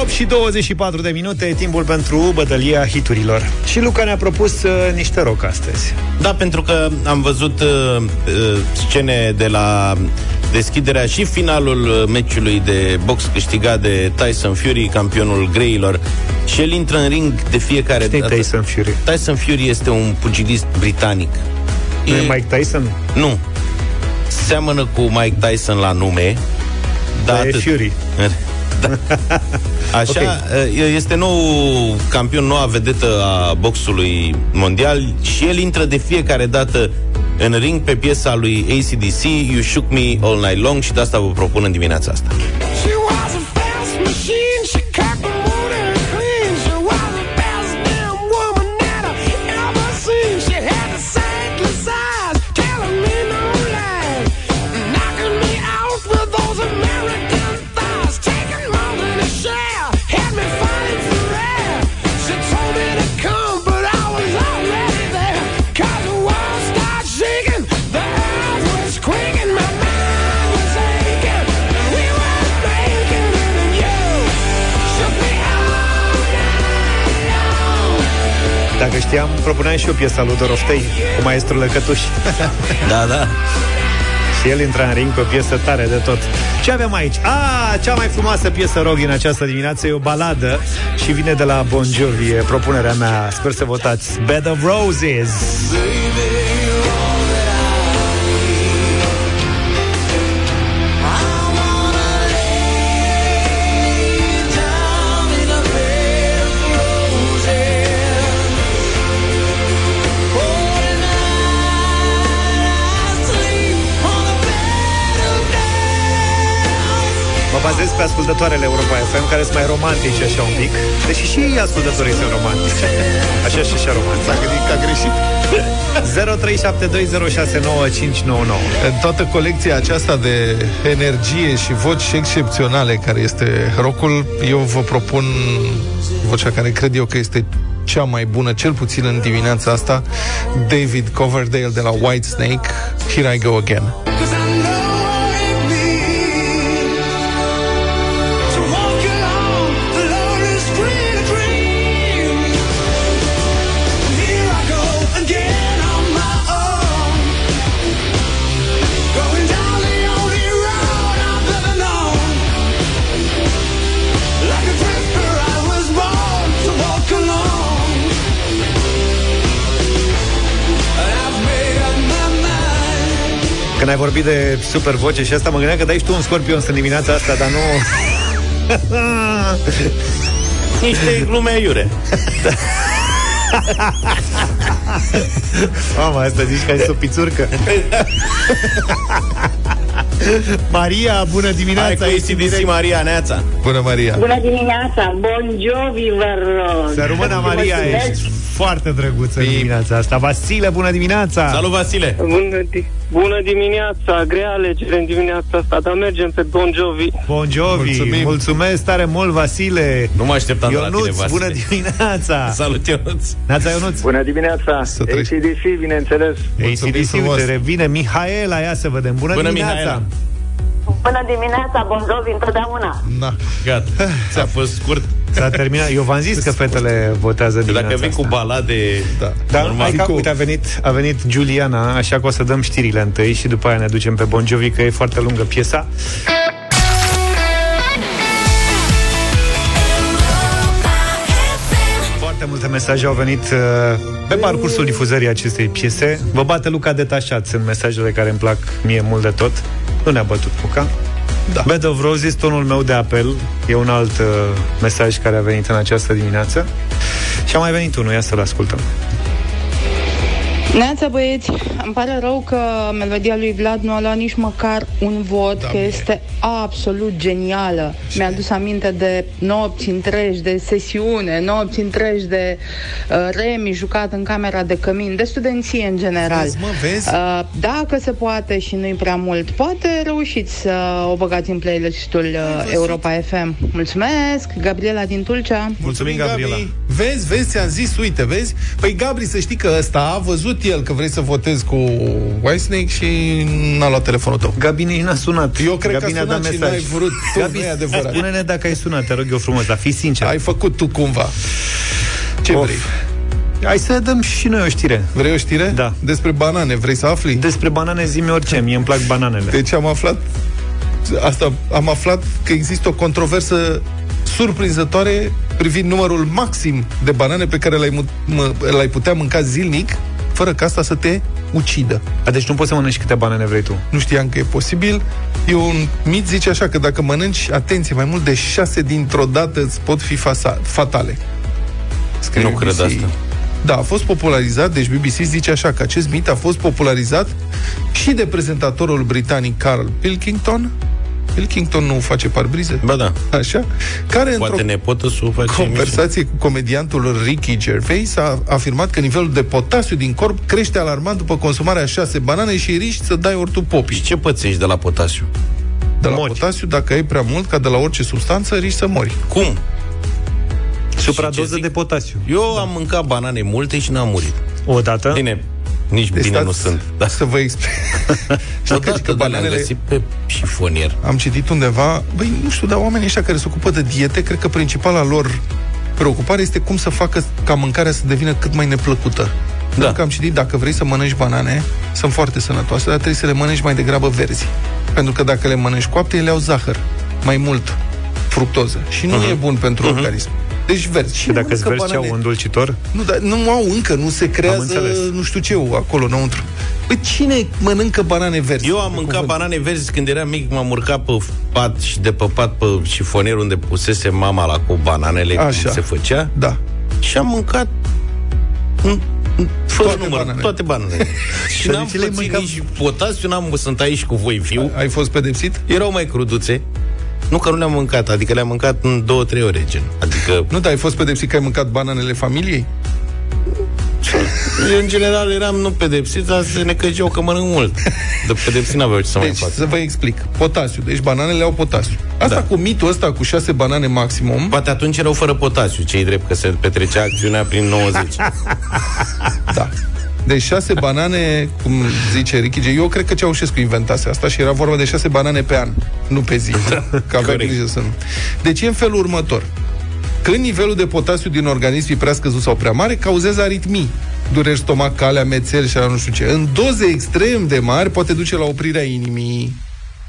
S2: 8 și 24 de minute, timpul pentru bătălia hiturilor. Și Luca ne-a propus uh, niște rock astăzi.
S4: Da, pentru că am văzut uh, uh, scene de la deschiderea și finalul uh, meciului de box câștigat de Tyson Fury, campionul greilor. Și el intră în ring de fiecare
S2: Cine e
S4: dată.
S2: Tyson Fury?
S4: Tyson Fury este un pugilist britanic.
S2: Nu e Mike Tyson?
S4: Nu. Seamănă cu Mike Tyson la nume, dar
S2: Dar e
S4: atât.
S2: Fury. [laughs]
S4: Da. Așa, okay. este nou campion, noua vedetă a boxului mondial și el intră de fiecare dată în ring pe piesa lui ACDC, You Shook Me All Night Long și de asta vă propun în dimineața asta.
S5: She was
S2: știam, propuneam și o piesă a lui Doroftei cu maestrul Lăcătuș. [laughs]
S4: Da, da.
S2: Și el intra în ring cu o piesă tare de tot. Ce avem aici? A, cea mai frumoasă piesă rock din această dimineață e o baladă și vine de la Bon Jovi, e propunerea mea. Sper să votați. Bed of Roses. Mă bazez pe ascultătoarele Europa FM Care sunt mai romantice așa un pic Deși și ei ascultătorii sunt romantici [laughs] Așa și așa romantici
S3: S-a gândit că a greșit. [laughs]
S2: 0372069599
S3: În toată colecția aceasta de energie și voci excepționale care este rockul, eu vă propun vocea care cred eu că este cea mai bună, cel puțin în dimineața asta, David Coverdale de la Whitesnake, Here I Go Again.
S2: Când ai vorbit de super voce și asta Mă gândeam că dai și tu un scorpion în dimineața asta Dar nu... [laughs]
S4: Niște glume iure. [laughs]
S2: Mama, asta zici că ai o pițurcă [laughs] Maria, bună
S4: Hai
S2: dimineața
S4: cu
S2: ești în
S4: ACDC
S2: direct.
S4: Maria Neața.
S3: Bună, Maria!
S11: Bună dimineața, Bon Jovi, vă rog.
S2: Să rămână Maria,
S11: Mulțumesc.
S2: ești foarte drăguță în dimineața asta Vasile, bună dimineața
S4: Salut, Vasile!
S8: Bună, di- bună dimineața, grea alegere în dimineața asta, dar mergem pe Bon Jovi.
S2: Bon Jovi,
S3: Mulțumim.
S2: mulțumesc tare mult, Vasile
S4: Nu mă așteptam de la tine,
S2: Ionuț,
S4: Vasile.
S2: bună dimineața [laughs]
S4: Salut, Ionuț!
S2: Neața Ionuț
S10: Bună dimineața!
S3: Să treci.
S10: ACDC, bineînțeles.
S3: Mulțumim
S2: ACDC,
S3: frumos.
S2: uite, revine Mihaela, ia să vedem Bună,
S4: Bună,
S2: dimineața
S4: Mihaela.
S11: Bună dimineața, Bon Jovi, întotdeauna.
S3: Na.
S4: Gata, ți-a fost scurt.
S2: S-a terminat, eu v-am zis că fetele votează dimineața
S4: Dacă vin cu
S2: asta.
S4: balade...
S3: Da.
S2: Da,
S4: Normal.
S2: hai că,
S3: Cu-
S2: uite, a venit, a venit Giuliana, așa că o să dăm știrile întâi și după aia ne ducem pe Bon Jovi, că e foarte lungă piesa. Foarte multe mesaje au venit uh, pe parcursul difuzării acestei piese. Vă bate Luca detașat, sunt mesajele care îmi plac mie mult de tot. Nu ne-a bătut Luca.
S3: Da.
S2: Bed of Roses, tonul meu de apel, e un alt uh, mesaj care a venit în această dimineață. Și a mai venit unul, ia să-l ascultăm.
S12: Neața băieți, îmi pare rău că melodia lui Vlad nu a luat nici măcar un vot,
S3: Da,
S12: că este absolut genială. Mi-a adus aminte de nopți întregi de sesiune, nopți întregi de uh, remi jucat în camera de cămin, de studenție în general.
S3: Vezi, mă, vezi?
S12: Uh, dacă se poate și nu-i prea mult, poate reușiți să o băgați în playlistul uh, Europa FM. Mulțumesc, Gabriela din Tulcea.
S2: Mulțumim, Gabriela.
S3: Gabi. Vezi, vezi, ți-am zis, uite, vezi? Păi Gabri, să știi că ăsta a văzut el că vrei să votezi cu Whitesnake și n-a luat telefonul tău.
S2: Gabi nici n-a sunat.
S3: Eu cred
S2: Gabi
S3: că a
S2: ne-a dat
S3: sunat și
S2: mesaj.
S3: n-ai vrut. Tu,
S2: Gabi,
S3: nu e adevărat.
S2: spune-ne dacă ai sunat, te rog eu frumos, dar fii sincer.
S3: Ai făcut tu cumva. Ce
S2: Of.
S3: vrei?
S2: Hai să dăm și noi o știre.
S3: Vrei o știre?
S2: Da.
S3: Despre banane, vrei să afli?
S2: Despre banane zi orice, mie îmi plac bananele.
S3: Deci am aflat asta, am aflat că există o controversă surprinzătoare privind numărul maxim de banane pe care l-ai, mu- mă, l-ai putea mânca zilnic fără ca asta să te ucidă.
S2: A, deci nu poți să mănânci câte banane vrei tu.
S3: Nu știam că e posibil. E un mit, zice așa, că dacă mănânci, atenție, mai mult de șase dintr-o dată îți pot fi fasa- fatale. Scrie
S4: Nu cred asta.
S3: Da, a fost popularizat, deci BBC zice așa, că acest mit a fost popularizat și de prezentatorul britanic Carl Pilkington, Pilkington nu face parbrize?
S4: Ba da.
S3: Așa? Care
S4: Poate
S3: într-o
S4: nepotă să o face
S3: conversație cu comediantul Ricky Gervais a afirmat că nivelul de potasiu din corp crește alarmant după consumarea a șase banane și riști să dai ortopopii.
S4: Și ce pățești de la potasiu?
S3: De la potasiu, dacă ai prea mult, ca de la orice substanță, riști să mori.
S4: Cum?
S2: Supradoză de potasiu.
S4: Eu am mâncat banane multe și n-am murit.
S2: O dată?
S4: Bine, nici
S3: Deci
S4: bine
S3: stați
S4: nu sunt. Da.
S3: Să vă explic. [laughs]
S4: Știi că, că bananele... găsit pe șifonier.
S3: Am citit undeva, băi, nu știu, dar oamenii ăștia care se ocupă de diete, cred că principala lor preocupare este cum să facă ca mâncarea să devină cât mai neplăcută. Da. Pentru că am citit, dacă vrei să mănânci banane, sunt foarte sănătoase, dar trebuie să le mănânci mai degrabă verzi. Pentru că dacă le mănânci coapte, ele au zahăr, mai mult fructoză. Și nu
S2: Mhm.
S3: e bun pentru organism. Deci verzi.
S2: Și dacă îți verzi ce au un dulcitor?
S3: Nu, dar nu au încă, nu se creează
S2: înțeles.
S3: nu știu ce acolo înăuntru. Păi cine mănâncă banane verzi?
S4: Eu am mâncat banane verzi când eram mic, m-am urcat pe pat și de pe pat pe șifonier unde pusese mama la cu bananele,
S3: Așa.
S4: cum se făcea.
S3: Da.
S4: Și am mâncat m- m- fără
S3: Toate
S4: număr,
S3: bananele.
S4: toate bananele. [laughs] și
S3: Dar
S4: n-am
S3: de ce le-ai
S4: pățit
S3: mâncat?
S4: nici potasiu, n-am, sunt aici cu voi fiu.
S3: Ai fost pedepsit?
S4: Erau mai cruduțe. Nu că nu le-am mâncat, adică le-am mâncat în două, trei ore, gen. Adică,
S3: Nu, dar ai fost pedepsit că ai mâncat bananele familiei?
S4: eu, în general, eram nu pedepsit, dar se ne căgeau că mănânc mult. De pedepsit n-aveau ce să mai
S3: Deci,
S4: fac.
S3: să vă explic. Potasiu. Deci bananele au potasiu. Asta
S4: Da.
S3: cu mitul ăsta cu șase banane maximum,
S4: Poate atunci erau fără potasiu, cei drept că se petrecea acțiunea prin 90.
S3: da. Deci șase banane, cum zice Ricky G, eu cred că Ceaușescu inventase asta și era vorba de șase banane pe an, nu pe zi. că avea
S4: corect.
S3: grijă să nu. Deci e în felul următor. Când nivelul de potasiu din organism e prea scăzut sau prea mare, cauzează aritmii, dureri stomacale, amețeli și la nu știu ce. În doze extrem de mari poate duce la oprirea inimii.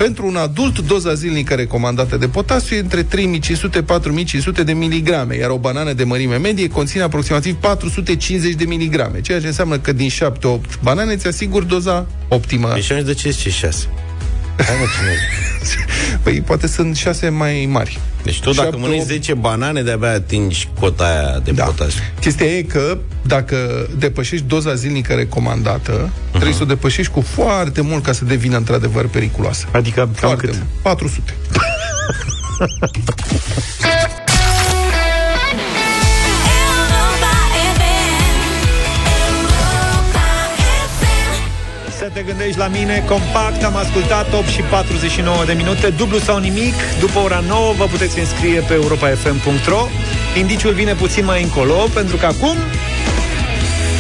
S3: Pentru un adult, doza zilnică recomandată de potasiu e între 3500-4500 de miligrame, iar o banană de mărime medie conține aproximativ 450 de miligrame, ceea ce înseamnă că din 7-8 banane ți asigur doza optimă.
S4: Deci de ce ce șase? Hai mă, cine [laughs]
S3: Păi poate sunt 6 mai mari.
S4: Deci tu dacă
S3: Șapte,
S4: mănânci
S3: opt.
S4: 10 banane, de-abia atingi cota aia de
S3: Da.
S4: potasiu.
S3: Chestia e că dacă depășești doza zilnică recomandată, uh-huh. trebuie să o depășești cu foarte mult ca să devină într-adevăr periculoasă.
S2: Adică cam
S3: Foarte
S2: cât?
S3: mult. 400. [laughs]
S2: Să te gândești la mine, compact, am ascultat 8 și 49 de minute, dublu sau nimic, după ora 9 vă puteți înscrie pe europa.fm.ro Indiciul vine puțin mai încolo, pentru că acum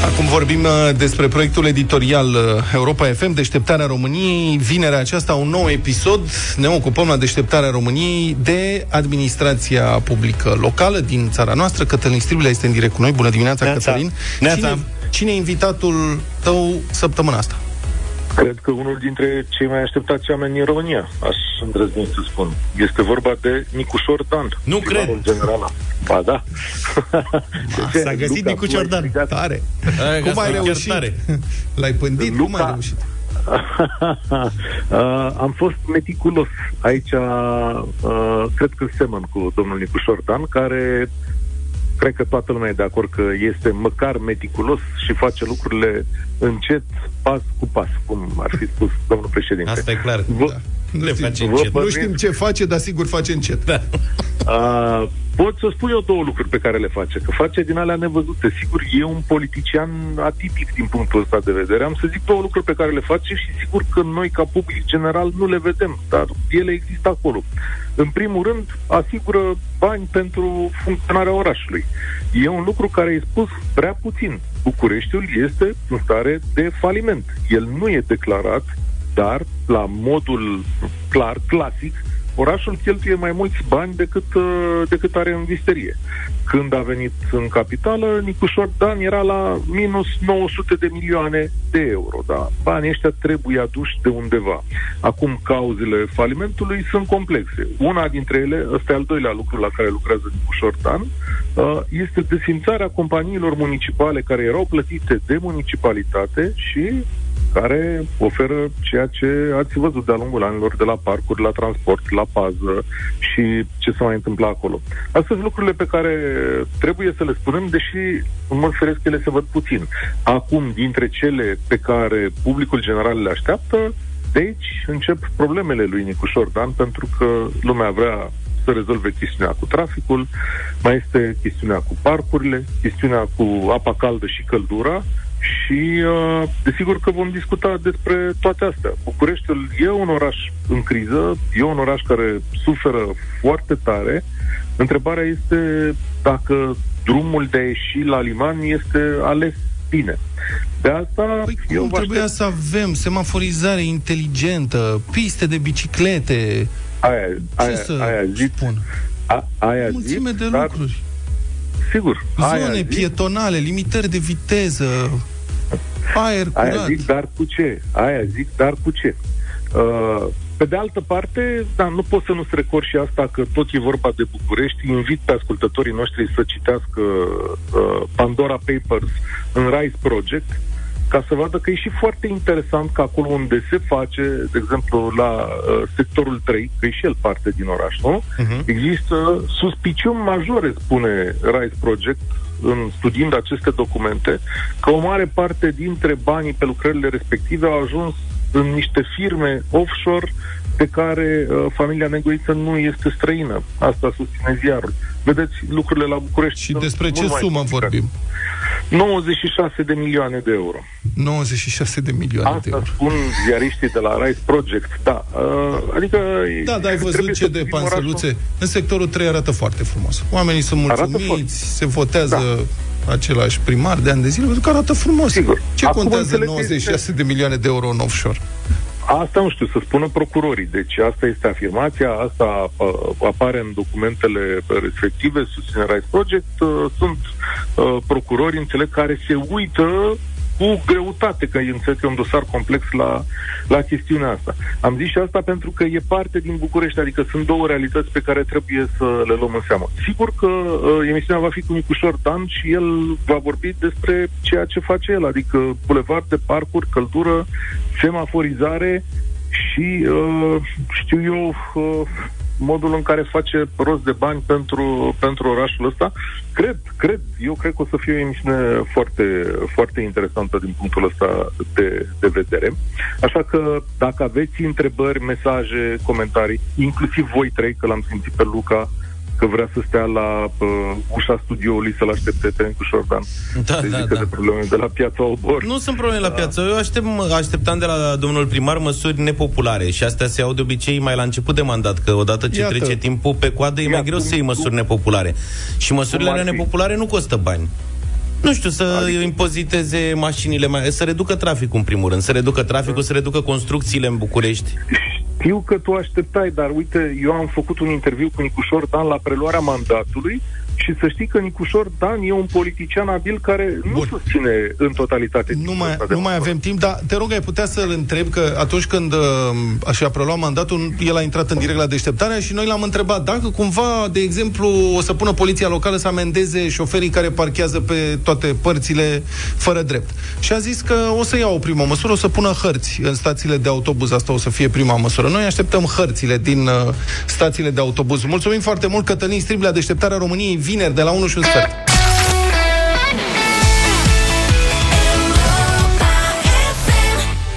S3: Acum vorbim uh, despre proiectul editorial uh, Europa FM, Deșteptarea României. Vinerea aceasta, un nou episod. Ne ocupăm la Deșteptarea României de administrația publică locală din țara noastră. Cătălin Striblea este în direct cu noi. Bună dimineața,
S2: Neața.
S3: Cătălin.
S2: Neața.
S3: Cine, cine e invitatul tău săptămâna asta?
S13: Cred că unul dintre cei mai așteptați oameni din România, aș îndrăzni să spun. Este vorba de Nicușor Dan.
S4: Nu
S13: primarul general. Ba da. [laughs]
S2: s-a găsit
S13: Luca,
S2: Nicu
S13: tu ai
S2: Ciordan.
S13: strigat-
S3: Tare.
S4: Hai, că
S3: Cum ai
S4: asta e chiar
S3: reușit?
S4: tare. [laughs]
S3: L-ai pândit? Cum ai
S13: Luca.
S3: reușit? [laughs]
S13: uh, am fost meticulos. Aici uh, cred că semăn cu domnul Nicușor Dan, care cred că toată lumea e de acord că este măcar meticulos și face lucrurile încet, pas cu pas, cum ar fi spus domnul președinte.
S4: Asta e clar.
S13: Vă,
S3: Da. Nu
S4: Le
S3: știm,
S4: face
S13: vă
S4: încet.
S3: nu
S13: bănuiesc-
S3: știm ce face, dar sigur face încet.
S4: Da.
S13: Uh, pot să spun eu două lucruri pe care le face. Că face din alea nevăzute. Sigur, e un politician atipic din punctul ăsta de vedere. Am să zic două lucruri pe care le face și sigur că noi, ca public general, nu le vedem, dar ele există acolo. În primul rând, asigură bani pentru funcționarea orașului. E un lucru care e spus prea puțin. Bucureștiul este în stare de faliment. El nu e declarat, dar la modul clar, clasic, orașul cheltuie mai mulți bani decât, uh, decât are în visterie. Când a venit în capitală, Nicușor Dan era la minus 900 de milioane de euro. Da? Banii ăștia trebuie aduși de undeva. Acum, cauzele falimentului sunt complexe. Una dintre ele, ăsta e al doilea lucru la care lucrează Nicușor Dan, uh, este desfințarea companiilor municipale care erau plătite de municipalitate și care oferă ceea ce ați văzut de-a lungul anilor, de la parcuri, la transport, la pază și ce se mai întâmplă acolo. Astea sunt lucrurile pe care trebuie să le spunem, deși în mod firesc ele se văd puțin. Acum, dintre cele pe care publicul general le așteaptă, de aici încep problemele lui Nicușor Dan, pentru că lumea vrea să rezolve chestiunea cu traficul, mai este chestiunea cu parcurile, chestiunea cu apa caldă și căldura și uh, desigur că vom discuta despre toate astea. Bucureștiul e un oraș în criză, e un oraș care suferă foarte tare. Întrebarea este dacă drumul de a ieși la liman este ales bine. De asta
S3: Păi
S13: eu
S3: cum
S13: vă
S3: trebuia
S13: aștept-
S3: să avem semaforizare inteligentă, piste de biciclete,
S13: Aia, aia,
S3: să
S13: aia zic,
S3: spun?
S13: a, aia
S3: mulțime
S13: zic,
S3: de
S13: dar,
S3: lucruri.
S13: Sigur, aia
S3: Zone
S13: zic,
S3: pietonale, limitări de viteză, aer
S13: Aia
S3: curat.
S13: zic, dar cu ce? Aia zic, dar cu ce? Uh, pe de altă parte, da, nu pot să nu strecor și asta că tot e vorba de București. Invit pe ascultătorii noștri să citească uh, Pandora Papers în Rise Project ca să vadă că e și foarte interesant că acolo unde se face, de exemplu, la uh, sectorul 3, că e și el parte din oraș, nu?
S3: Mhm.
S13: Există suspiciuni majore, spune Rise Project, în studiind aceste documente, că o mare parte dintre banii pe lucrările respective au ajuns în niște firme offshore pe care uh, familia Negoiță nu este străină. Asta susține ziarul. Vedeți, lucrurile la București
S3: Și
S13: sunt
S3: despre ce
S13: mult mai
S3: sumă
S13: complicate.
S3: vorbim?
S13: 96 de milioane de euro.
S3: 96 de milioane de
S13: Asta
S3: euro.
S13: spun ziariștii de la Rise Project, da. Uh, adică...
S3: Da, dar ai văzut
S13: trebuie
S3: ce
S13: să
S3: de
S13: privim
S3: panseluțe?
S13: orașul-
S3: În sectorul 3 arată foarte frumos. Oamenii sunt
S13: Arată
S3: mulțumiți,
S13: foarte.
S3: se votează același primar de ani de zile, pentru că arată frumos.
S13: Sigur.
S3: Ce
S13: Acum
S3: contează
S13: înțeleg că
S3: 96 de milioane de euro în offshore?
S13: Asta nu știu, să spună procurorii. Deci asta este afirmația, asta uh, apare în documentele respective, susținerea Rise Project. Uh, sunt uh, procurori, înțeleg, care se uită cu greutate, că eu înțeleg că e un dosar complex la, la chestiunea asta. Am zis și asta pentru că e parte din București, adică sunt două realități pe care trebuie să le luăm în seamă. Sigur că uh, emisiunea va fi cu Nicușor Dan și el va vorbi despre ceea ce face el, adică bulevarde, parcuri, căldură, semaforizare și, uh, știu eu, uh, modul în care face rost de bani pentru, pentru orașul ăsta. Cred, cred, eu cred că o să fie o emisiune foarte, foarte interesantă din punctul ăsta de, de vedere. Așa că dacă aveți întrebări, mesaje, comentarii, inclusiv voi trei, că l-am simțit pe Luca, că vrea să stea la uh, ușa studioului să-l aștepte pe Nicușor Dan.
S4: Da,
S13: să
S4: da,
S13: zică
S4: da.
S13: de probleme de la piața Obor.
S4: Nu sunt probleme la piață. Eu aștept, așteptam de la domnul primar măsuri nepopulare și astea se iau de obicei mai la început de mandat, că odată ce
S3: Iată.
S4: trece timpul pe coadă e mai
S13: Iată,
S4: greu să iei
S13: cum-
S4: măsuri nepopulare. Și măsurile
S13: cum ar
S4: alea
S13: fi?
S4: nepopulare nu costă bani. Nu știu, să adică... impoziteze mașinile mai... Să reducă traficul, în primul rând. Să reducă traficul, să reducă construcțiile în București. [laughs]
S13: Știu că tu așteptai, dar uite, eu am făcut un interviu cu Nicușor Dan la preluarea mandatului și să știi că Nicușor Dan e un politician abil care nu
S3: Bun.
S13: susține în totalitate.
S3: Nu
S13: tipul
S3: mai,
S13: ăsta de
S3: nu mai
S13: măsură.
S3: avem timp, dar te rog, ai putea să-l întreb că atunci când uh, așa preluat mandatul, el a intrat în direct la deșteptarea și noi l-am întrebat dacă cumva, de exemplu, o să pună poliția locală să amendeze șoferii care parchează pe toate părțile fără drept. Și a zis că o să ia o primă măsură, o să pună hărți în stațiile de autobuz, asta o să fie prima măsură. Noi așteptăm hărțile din uh, stațiile de autobuz. Mulțumim foarte mult, Cătălin Striblea, deșteptarea României, vineri de la 1 și un sfert.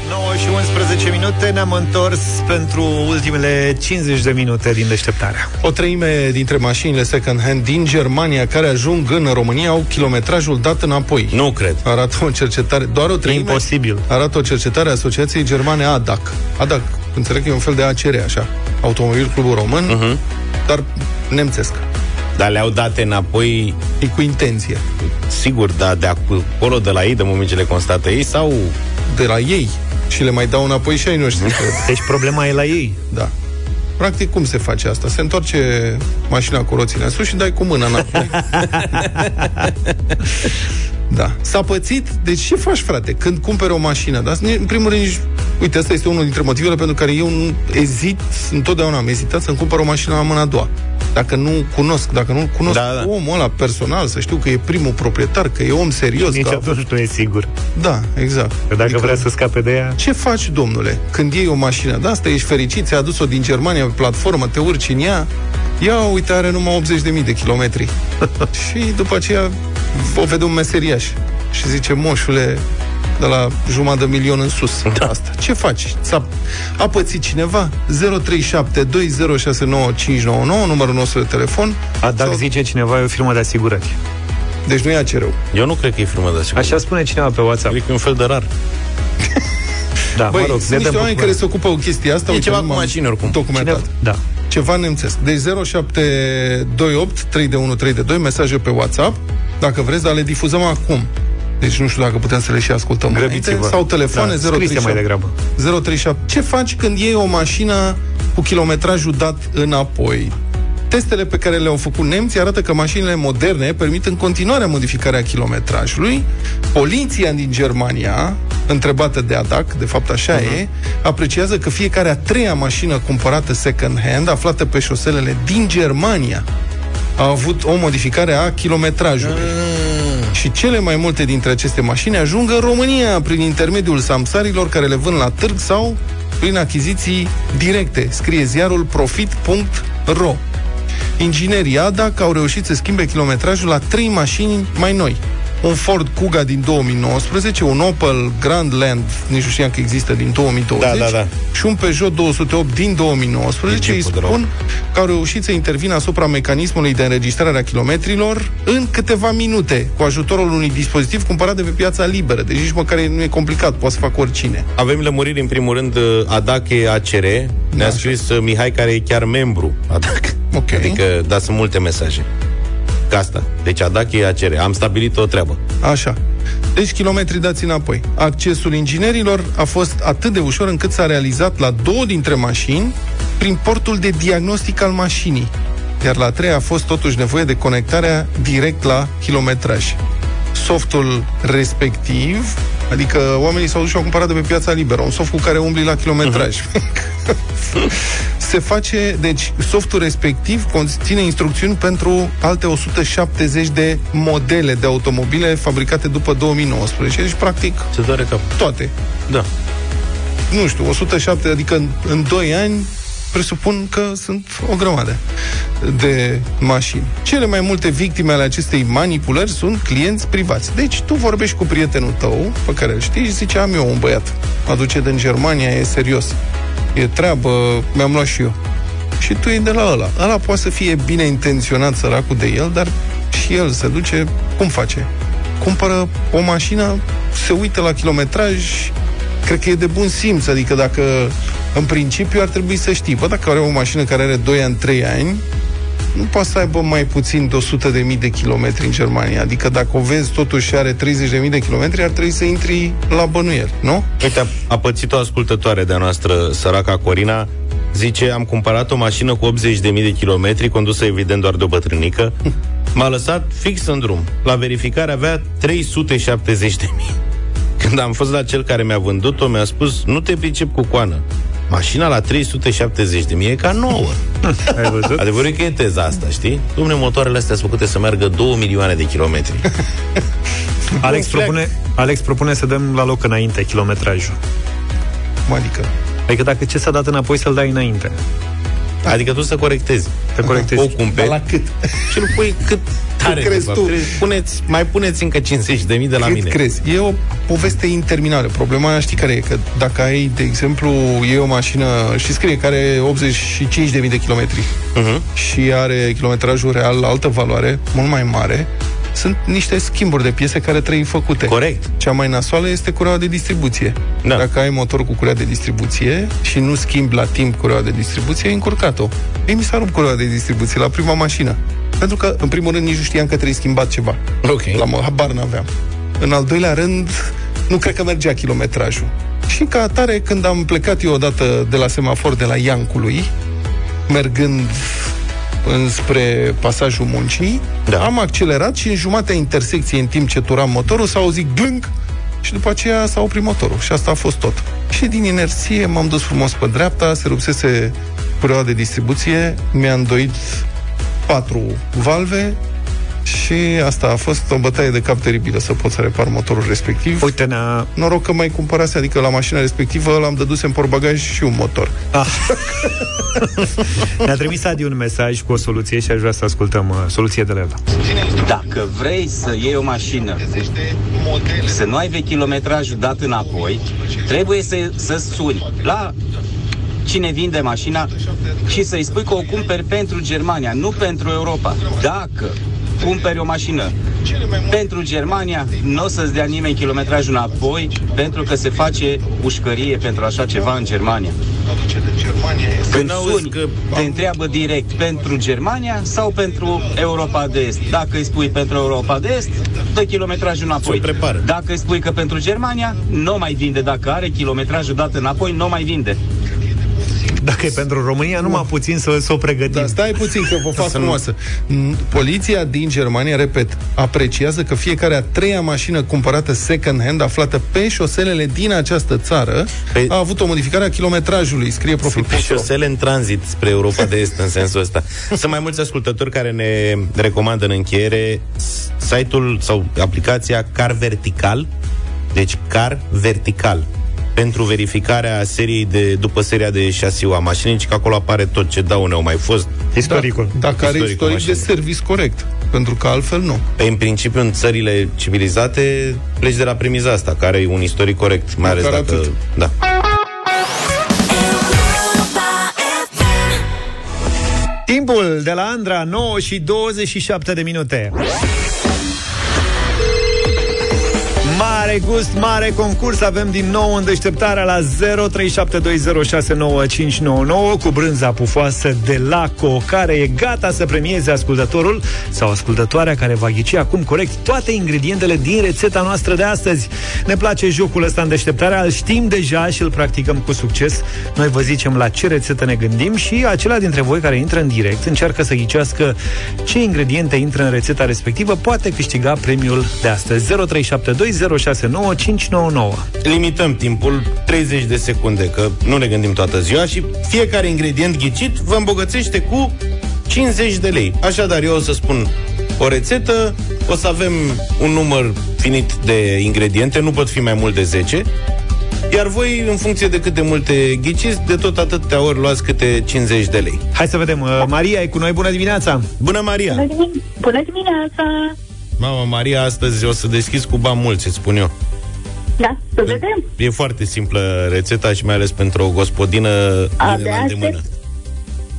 S2: 9 și 11 minute ne-am întors pentru ultimele 50 de minute din deșteptarea.
S3: O treime dintre mașinile second-hand din Germania care ajung în România au kilometrajul dat înapoi.
S4: Nu cred.
S3: Arată o cercetare, doar o treime.
S2: Imposibil.
S3: Arată o cercetare a Asociației Germane ADAC. ADAC, înțeleg că e un fel de ACR, așa. Automobil Clubul Român,
S4: Mhm.
S3: dar nemțesc.
S4: Dar le-au date înapoi,
S3: E cu intenție.
S4: sigur, dar de acolo, de la ei, de moment ce le constată ei, sau...
S3: De la ei. Și le mai dau înapoi și ai noștri. cred. [laughs]
S2: Deci problema e la ei.
S3: da. Practic, cum se face asta? Se întoarce mașina cu roțile în sus și dai cu mâna înapoi. [laughs] Da. S-a pățit, deci ce faci, frate, când cumperi o mașină? Dar, în primul rând, nici... uite, asta este unul dintre motivele pentru care eu nu ezit, întotdeauna am ezitat să-mi cumpăr o mașină la mâna a doua. Dacă nu cunosc, dacă nu cunosc
S2: Da, da.
S3: omul ăla personal, să știu că e primul proprietar, că e om serios.
S2: Nici
S3: că a
S2: atunci nu e sigur.
S3: Da, exact.
S2: Că dacă vrea să scape de ea...
S3: Ce faci, domnule, când iei o mașină de asta, ești fericit, ți-a adus-o din Germania pe platformă, te urci în ea, ia, uite, are numai 80.000 de kilometri. [laughs] și după aceea o vede un meseriaș și zice, moșule, de la jumătate de milion în sus. Da. Asta. Ce faci? S-a, a pățit cineva? 0372069599, numărul nostru de telefon.
S2: A, dacă zice cineva, e o firmă de asigurări.
S3: Deci nu e acerău.
S4: Eu nu cred că e firmă de asigurări.
S2: Așa spune cineva pe WhatsApp.
S4: Adică e un fel de rar. [laughs]
S2: Da,
S3: Băi,
S2: mă rog,
S3: sunt
S2: ne
S3: niște
S2: dăm
S3: oameni
S2: pe
S3: care se ocupă cu chestia asta.
S4: E
S3: uite,
S4: ceva
S3: nu
S4: cu
S3: m-am
S4: mașini, oricum.
S3: Documentat.
S2: Cineva- da.
S3: Ceva nemțesc. Deci 0728 3 de 1 3 de 2 mesaje pe WhatsApp, dacă vreți, dar le difuzăm acum. Deci nu știu dacă putem să le și ascultăm
S2: Grăbiți-vă.
S3: înainte, sau telefoane
S2: Da, scrise
S3: 037
S2: mai degrabă.
S3: 037. Ce faci când iei o mașină cu kilometrajul dat înapoi? Testele pe care le-au făcut nemții arată că mașinile moderne permit în continuare modificarea kilometrajului. Poliția din Germania, întrebată de ADAC, de fapt așa uh-huh. e, apreciază că fiecare a treia mașină cumpărată second hand, aflată pe șoselele din Germania, a avut o modificare a kilometrajului. Și cele mai multe dintre aceste mașini ajung în România prin intermediul samsarilor care le vând la târg sau prin achiziții directe. Scrie ziarul profit.ro Inginerii ADAC au reușit să schimbe kilometrajul la trei mașini mai noi. Un Ford Kuga din 2019, un Opel Grandland, nici nu știam că există, din 2020,
S4: Da, da, da.
S3: și un Peugeot 208 din 2019.
S4: E
S3: Îi
S4: jeepul de
S3: spun că au reușit să intervină asupra mecanismului de înregistrare a kilometrilor în câteva minute, cu ajutorul unui dispozitiv cumpărat de pe piața liberă. Deci nici măcar nu e complicat, poate să facă oricine.
S4: Avem lămuriri, în primul rând, Adache ACR. Ne-a
S3: așa.
S4: scris uh, Mihai, care e chiar membru Adac.
S3: Ok.
S4: Adică, da, sunt multe mesaje. Ca asta. Deci Adache ACR. Am stabilit o treabă.
S3: Așa. Deci kilometri dați înapoi. Accesul inginerilor a fost atât de ușor încât s-a realizat la două dintre mașini prin portul de diagnostic al mașinii. Iar la a treia a fost totuși nevoie de conectarea direct la kilometraj. Softul respectiv, adică oamenii s-au dus și au cumpărat de pe piața liberă, un soft cu care umbli la kilometraj. [laughs] [laughs] Se face, deci softul respectiv conține instrucțiuni pentru alte 170 de modele de automobile fabricate după 2019. Deci, practic,
S4: Se doare cap.
S3: toate.
S4: Da.
S3: Nu știu, 107, adică în, în 2 ani presupun că sunt o grămadă de mașini. Cele mai multe victime ale acestei manipulări sunt clienți privați. Deci tu vorbești cu prietenul tău, pe care îl știi, și zice, am eu un băiat, aduce din Germania, e serios, e treabă, mi-am luat și eu. Și tu e de la ăla. Ăla poate să fie bine intenționat săracul de el, dar și el se duce, cum face? Cumpără o mașină, se uită la kilometraj, cred că e de bun simț, adică dacă în principiu ar trebui să știi, bă, dacă are o mașină care are 2 ani, 3 ani, nu poate să aibă mai puțin de 100.000 de kilometri în Germania. Adică dacă o vezi totuși și are 30.000 de kilometri, ar trebui să intri la bănuiel, nu?
S4: Uite, a, a pățit o ascultătoare de-a noastră, săraca Corina, zice, am cumpărat o mașină cu 80.000 de kilometri, condusă evident doar de o bătrânică, m-a lăsat fix în drum. La verificare avea 370 de mii. Când am fost la cel care mi-a vândut-o, mi-a spus, nu te pricep cu coană. Mașina la 370 de mii e ca nouă. [laughs]
S2: Ai văzut?
S4: Adevărul e că e teza asta, știi? Domne, motoarele astea sunt făcute să meargă 2 milioane de kilometri. [laughs]
S2: Alex
S4: Un fleac.
S2: propune, Alex propune să dăm la loc înainte kilometrajul.
S3: Adică,
S2: Adică dacă ce s-a dat înapoi să-l dai înainte.
S4: Adică tu să corectezi.
S2: Să corectezi.
S4: O cumperi
S3: la cât?
S4: și îl pui cât tare.
S3: Cât crezi
S4: de fapt.
S3: tu?
S4: Trebuie- Puneți, mai puneți încă 50 de mii de la
S3: Cât
S4: mine.
S3: crezi? E o poveste interminabilă. Problema aia știi care e? Că dacă ai, de exemplu, e o mașină și scrie că are 85.000 de kilometri
S4: Uh-huh.
S3: și are kilometrajul real la altă valoare, mult mai mare, sunt niște schimburi de piese care trebuie făcute.
S4: Corect.
S3: Cea mai nasoală este cureaua de distribuție.
S4: Da.
S3: Dacă ai motor cu curea de distribuție și nu schimbi la timp cureaua de distribuție, ai încurcat-o. Ei, mi s-a rupt cureaua de distribuție la prima mașină. Pentru că, în primul rând, nici nu știam că trebuie schimbat ceva.
S4: Ok.
S3: La mă, habar n-aveam. În al doilea rând, nu cred că mergea kilometrajul. Și ca atare, când am plecat eu odată de la semafor de la Iancului, mergând înspre pasajul muncii, da. am accelerat și în jumatea intersecției, în timp ce turam motorul, s-a auzit glâng și după aceea s-a oprit motorul. Și asta a fost tot. Și din inerție m-am dus frumos pe dreapta, se rupsese cureaua de distribuție, mi-a îndoit patru valve și asta a fost o bătaie de cap teribilă să pot să repar motorul respectiv.
S2: Uite, ne-a...
S3: Noroc că mai cumpărase, adică la mașina respectivă l-am dăduse în portbagaj și un motor.
S2: Ah. [laughs] Ne-a trimis Adi un mesaj cu o soluție și aș vrea să ascultăm uh, soluția de la el.
S14: Dacă vrei să iei o mașină să nu ai ve kilometrajul dat înapoi, trebuie să, să suni la cine vinde mașina și să-i spui că o cumperi pentru Germania, nu pentru Europa. Dacă cumperi o mașină pentru Germania, nu o să-ți dea nimeni kilometrajul înapoi pentru că se face pușcărie pentru așa ceva în Germania. Când suni, te întreabă direct pentru Germania sau pentru Europa de Est. Dacă îi spui pentru Europa de Est, dă kilometrajul înapoi. Dacă îi spui că pentru Germania, nu mai vinde. Dacă are kilometrajul dat înapoi, nu mai vinde.
S2: Dacă e pentru România, numai puțin să, să o pregătim.
S3: Dar stai puțin că vă fac frumoasă. Mm, Poliția din Germania, repet, apreciază că fiecare a treia mașină cumpărată second hand aflată pe șoselele din această țară
S4: Pe-
S3: a avut o modificare a kilometrajului, scrie
S4: Sunt pe
S3: profil.
S4: șosele în tranzit spre Europa de Est în sensul ăsta. Sunt mai mulți ascultători care ne recomandă în încheiere site-ul sau aplicația Car Vertical, deci Car Vertical pentru verificarea seriei de, după seria de șasiu a mașinii, ci că acolo apare tot ce daune au mai fost.
S2: Istoricul.
S3: Da, dacă are
S4: Istoricul
S3: istoric de
S4: mașinii.
S3: servis corect, pentru că altfel nu.
S4: Pe, în principiu, în țările civilizate, pleci de la premiza asta, care e un istoric corect, mai ales
S3: Măcar
S4: dacă...
S3: atât.
S4: Da.
S2: Timpul de la Andra, 9 și 27 de minute. Mare gust, mare concurs. Avem din nou în deșteptarea la 0372069599 Cu brânza pufoasă de Laco Care e gata să premieze ascultătorul Sau ascultătoarea care va ghici acum corect Toate ingredientele din rețeta noastră de astăzi. Ne place jocul ăsta în deșteptarea Îl știm deja și îl practicăm cu succes. Noi vă zicem la ce rețetă ne gândim Și acela dintre voi care intră în direct Încearcă să ghicească ce ingrediente intră în rețeta respectivă Poate câștiga premiul de astăzi 0372069599
S4: Limităm timpul 30 de secunde, că nu ne gândim toată ziua și fiecare ingredient ghicit vă îmbogățește cu 50 de lei. Așadar, eu o să spun o rețetă, o să avem un număr finit de ingrediente, nu pot fi mai mult de 10, iar voi, în funcție de cât de multe ghiciți, de tot atâtea ori luați câte 50 de lei.
S2: Hai să vedem, uh, Maria e cu noi, bună dimineața
S4: Bună, Maria!
S11: Bună, dimin- Bună dimineața!
S4: Mama, Maria, astăzi o să deschizi cu bani mulți, îți spun eu.
S11: Da, să vedem.
S4: E foarte simplă rețeta și mai ales pentru o gospodină
S11: Abia
S4: bine la îndemână.
S11: aștept.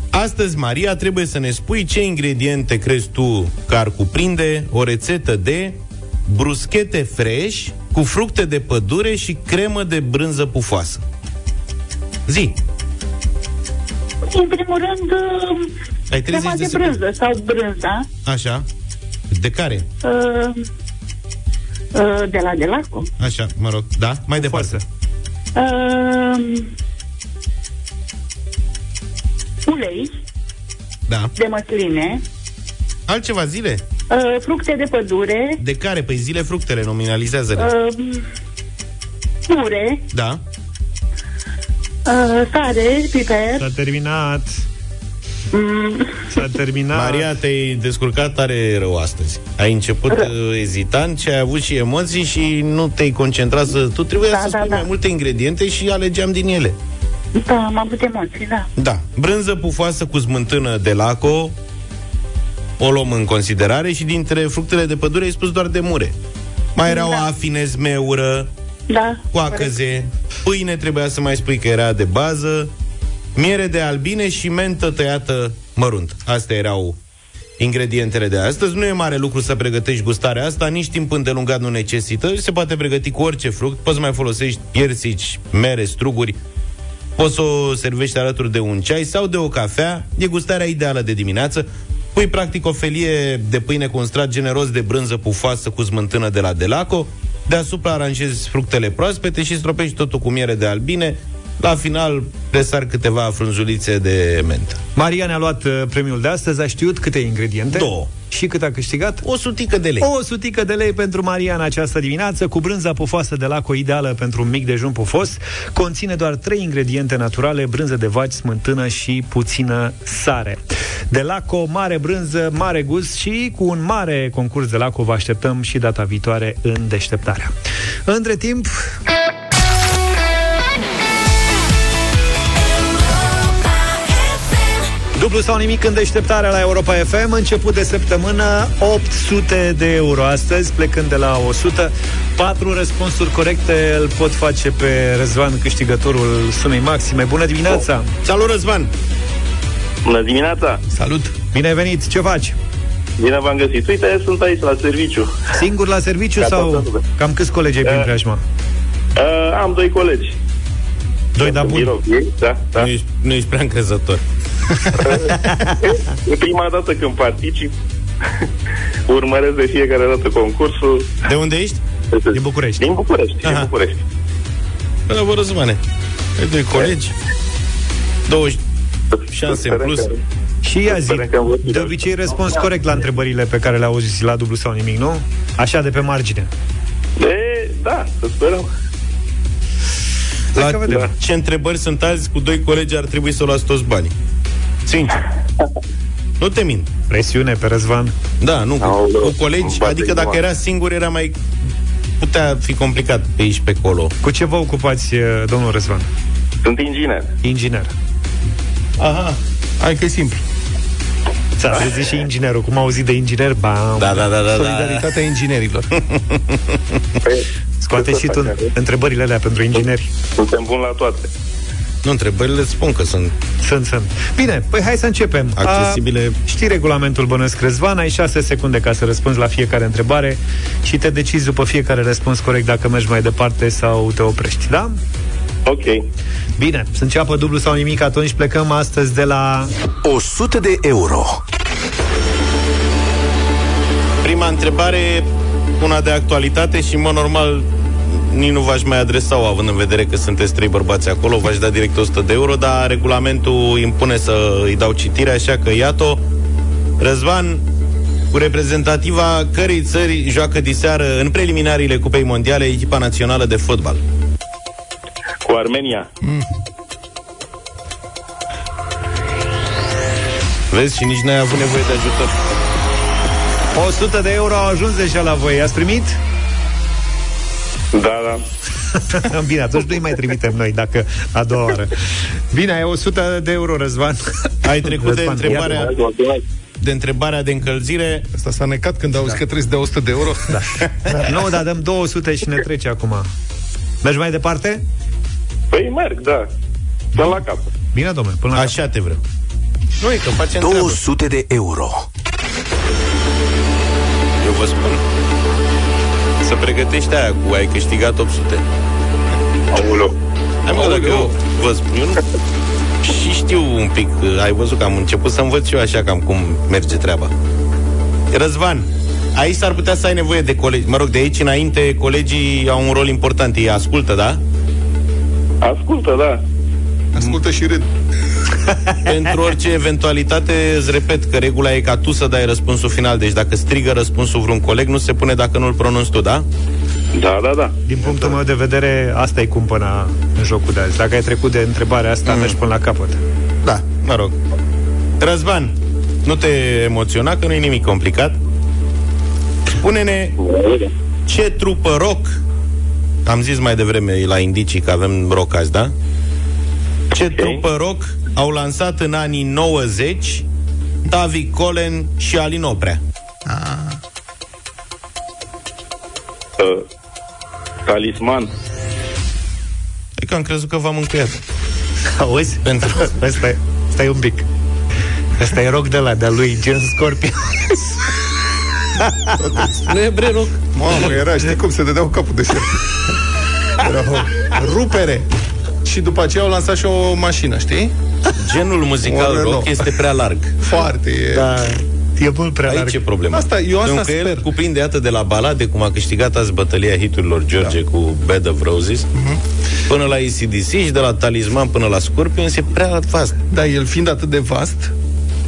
S4: Astăzi, Maria, trebuie să ne spui ce ingrediente crezi tu că ar cuprinde o rețetă de bruschete fresh cu fructe de pădure și cremă de brânză pufoasă. Zi!
S11: În primul rând,
S4: Ai 30
S11: crema
S4: de
S11: de
S4: secunde.
S11: brânză sau brânza
S4: Așa. De care?
S11: uh, uh, de la Delaco.
S4: Așa, mă rog. Da? Mai departe.
S11: Uh, ulei
S4: Da.
S11: de măsline,
S4: Altceva zile?
S11: uh, fructe de pădure,
S4: De care? Păi zile fructele, nominalizează-le.
S11: uh, pure,
S4: Da.
S11: uh, sare, piper,
S2: S-a terminat
S11: mm, [laughs]
S2: S-a terminat
S4: Maria, te-ai descurcat tare rău astăzi. Ai început uh, ezitant și ai avut și emoții și nu te-ai concentrat să... Tu trebuia
S11: Da,
S4: să
S11: da,
S4: spui
S11: da.
S4: mai multe ingrediente și alegeam din ele.
S11: da, am avut emoții, da.
S4: Da. Brânză pufoasă cu smântână de laco, o luăm în considerare și dintre fructele de pădure ai spus doar de mure. Mai erau
S11: Da.
S4: afine, zmeură,
S11: Da,
S4: coacăze, pâine trebuia să mai spui că era de bază, miere de albine și mentă tăiată mărunt. Astea erau ingredientele de astăzi. Nu e mare lucru să pregătești gustarea asta, nici timp îndelungat nu necesită. Se poate pregăti cu orice fruct. Poți să mai folosești piersici, mere, struguri. Poți să o servești alături de un ceai sau de o cafea. E gustarea ideală de dimineață. Pui practic o felie de pâine cu un strat generos de brânză pufoasă cu smântână de la Delaco. Deasupra aranjezi fructele proaspete și stropești totul cu miere de albine, La final presar câteva frunzulițe de mentă.
S2: Maria ne-a luat uh, premiul de astăzi, a știut câte ingrediente?
S4: Două.
S2: Și cât a câștigat?
S4: O sutică de lei.
S2: O sutică de lei pentru Maria în această dimineață, cu brânza pufoasă de laco ideală pentru un mic dejun pufos. Conține doar trei ingrediente naturale, brânză de vaci, smântână și puțină sare. De laco, mare brânză, mare gust și cu un mare concurs de laco vă așteptăm și data viitoare în deșteptarea. Între timp, Dublu sau nimic în deșteptarea la Europa FM Început de săptămână 800 de euro astăzi Plecând de la 100 Patru răspunsuri corecte Îl pot face pe Răzvan Câștigătorul sumei maxime Bună dimineața
S4: Salut, Răzvan!
S10: Bună dimineața!
S2: Salut! Bine ai venit! Ce faci?
S10: Bine v-am găsit. Uite, sunt aici la serviciu.
S2: Singur la serviciu
S10: Ca
S2: sau
S10: toată lumea.
S2: cam câți colegi ai prin
S10: Uh,
S2: preajma?
S10: Uh, am doi colegi.
S2: Doi da buni.
S10: Birou, ei, Da, da.
S4: Nu ești, nu ești prea încrezător. [laughs]
S10: E prima dată când particip. [laughs] Urmăresc de fiecare dată concursul.
S4: De unde ești?
S2: Din București.
S10: Din București, din București.
S4: Bravo, Răzvane. Ai doi colegi. 20 șanse în plus.
S2: Și ia zi, de obicei răspuns corect la întrebările pe care le auzi la dublu sau nimic, nu? Așa de pe margine.
S10: E, da, să sperăm.
S4: La da. ce întrebări sunt azi cu doi colegi ar trebui să luați toți banii. Sincer. Nu te mint.
S2: Presiune pe Răzvan.
S4: Da, nu, cu, cu colegi, adică dacă era singur era mai putea fi complicat pe aici pe acolo.
S2: Cu ce vă ocupați, eh, domnul Răzvan?
S10: Sunt inginer.
S2: Inginer.
S3: Aha, hai că e simplu.
S2: S-a trezit și inginerul. Cum au auzit de inginer? Bam!
S4: Da, da, da, da,
S3: Solidaritatea inginerilor.
S2: Scoate și tu întrebările alea pentru ingineri.
S10: Suntem buni la toate.
S4: Nu, întrebările îți spun că sunt
S2: Sunt, sunt. Bine, păi hai să începem.
S4: accesibile.
S2: A, știi regulamentul Bănesc Răzvan, ai 6 secunde ca să răspunzi la fiecare întrebare și te decizi după fiecare răspuns corect dacă mergi mai departe sau te oprești, da?
S10: Ok.
S2: Bine, să înceapă dublu sau nimic, atunci plecăm astăzi de la...
S1: 100 de euro.
S4: Prima întrebare, una de actualitate și, în mod normal, nici nu v-aș mai adresa-o, având în vedere că sunteți trei bărbați acolo, v-aș da direct 100 de euro, dar regulamentul impune să îi dau citire, așa că iată Răzvan, cu reprezentativa cărei țări joacă diseară în preliminariile Cupei Mondiale echipa națională de fotbal.
S10: Cu Armenia.
S4: Vezi, și nici n-ai avut nevoie de ajutor.
S2: 100 de euro au ajuns deja la voi. Ați primit?
S10: Da, da. [laughs]
S2: Bine, atunci nu-i mai trimitem noi, dacă a doua oară. Bine, ai 100 de euro, Răzvan. [laughs]
S4: Ai trecut de întrebarea
S2: iată.
S4: de întrebarea de încălzire.
S3: Asta s-a necat când auzi da. că trebuie să dea 100 de euro. [laughs]
S2: Da. nu, dar dăm 200 și ne trece acum. Mergi mai departe?
S10: Păi merg, da. Până la cap.
S2: Bine, domnule, până la
S4: Așa te vreau. Nu e că facem
S1: 200 de euro.
S4: Eu vă spun. Să pregătești aia cu ai câștigat 800.
S10: Aoleu.
S4: Hai mă, dacă eu vă spun, eu nu... Și știu un pic, ai văzut că am început să învăț eu așa cam cum merge treaba. Răzvan, aici s-ar putea să ai nevoie de colegi. Mă rog, de aici înainte, colegii au un rol important. Ei ascultă, da?
S10: Ascultă, da.
S3: Ascultă și râd. [laughs]
S4: Pentru orice eventualitate, îți repet că regula e ca tu să dai răspunsul final. Deci dacă strigă răspunsul vreun coleg, nu se pune dacă nu-l pronunți tu, da?
S10: Da, da, da.
S2: Din punctul meu de vedere, asta e cumpăna în jocul de azi. Dacă ai trecut de întrebarea asta, mm. mergi până la capăt.
S4: Da, mă rog. Răzvan, nu te emoționa, că nu e nimic complicat. Spune-ne ce trupă rock, am zis mai devreme la indicii că avem rock azi, da? Ce okay. trupă rock au lansat în anii 90 David Colen și Alin Oprea?
S3: Ah.
S10: Uh, talisman.
S4: E că am crezut că v-am încuiat.
S2: Auzi? [laughs]
S4: Pentru...
S2: Stai, stai un pic. Asta e rock de la de lui Gen Scorpion. [laughs]
S4: nu e bre rock.
S3: Mamă, era, știi cum se dădeau capul de șerp. Era o rupere. Și după aceea au lansat și o mașină, știi?
S4: Genul muzical
S3: O Renault.
S4: rock este prea larg.
S3: Foarte e...
S2: Da. E mult prea
S4: Aici
S2: larg.
S4: e problema.
S3: Asta- eu asta
S4: Pentru că el
S3: sper.
S4: cuprinde atât de la balade, cum a câștigat azi bătălia hiturilor George da. cu Bed of Roses,
S3: Mhm.
S4: până la ACDC și de la Talisman până la Scorpions, e prea vast.
S3: Da, el fiind atât de vast,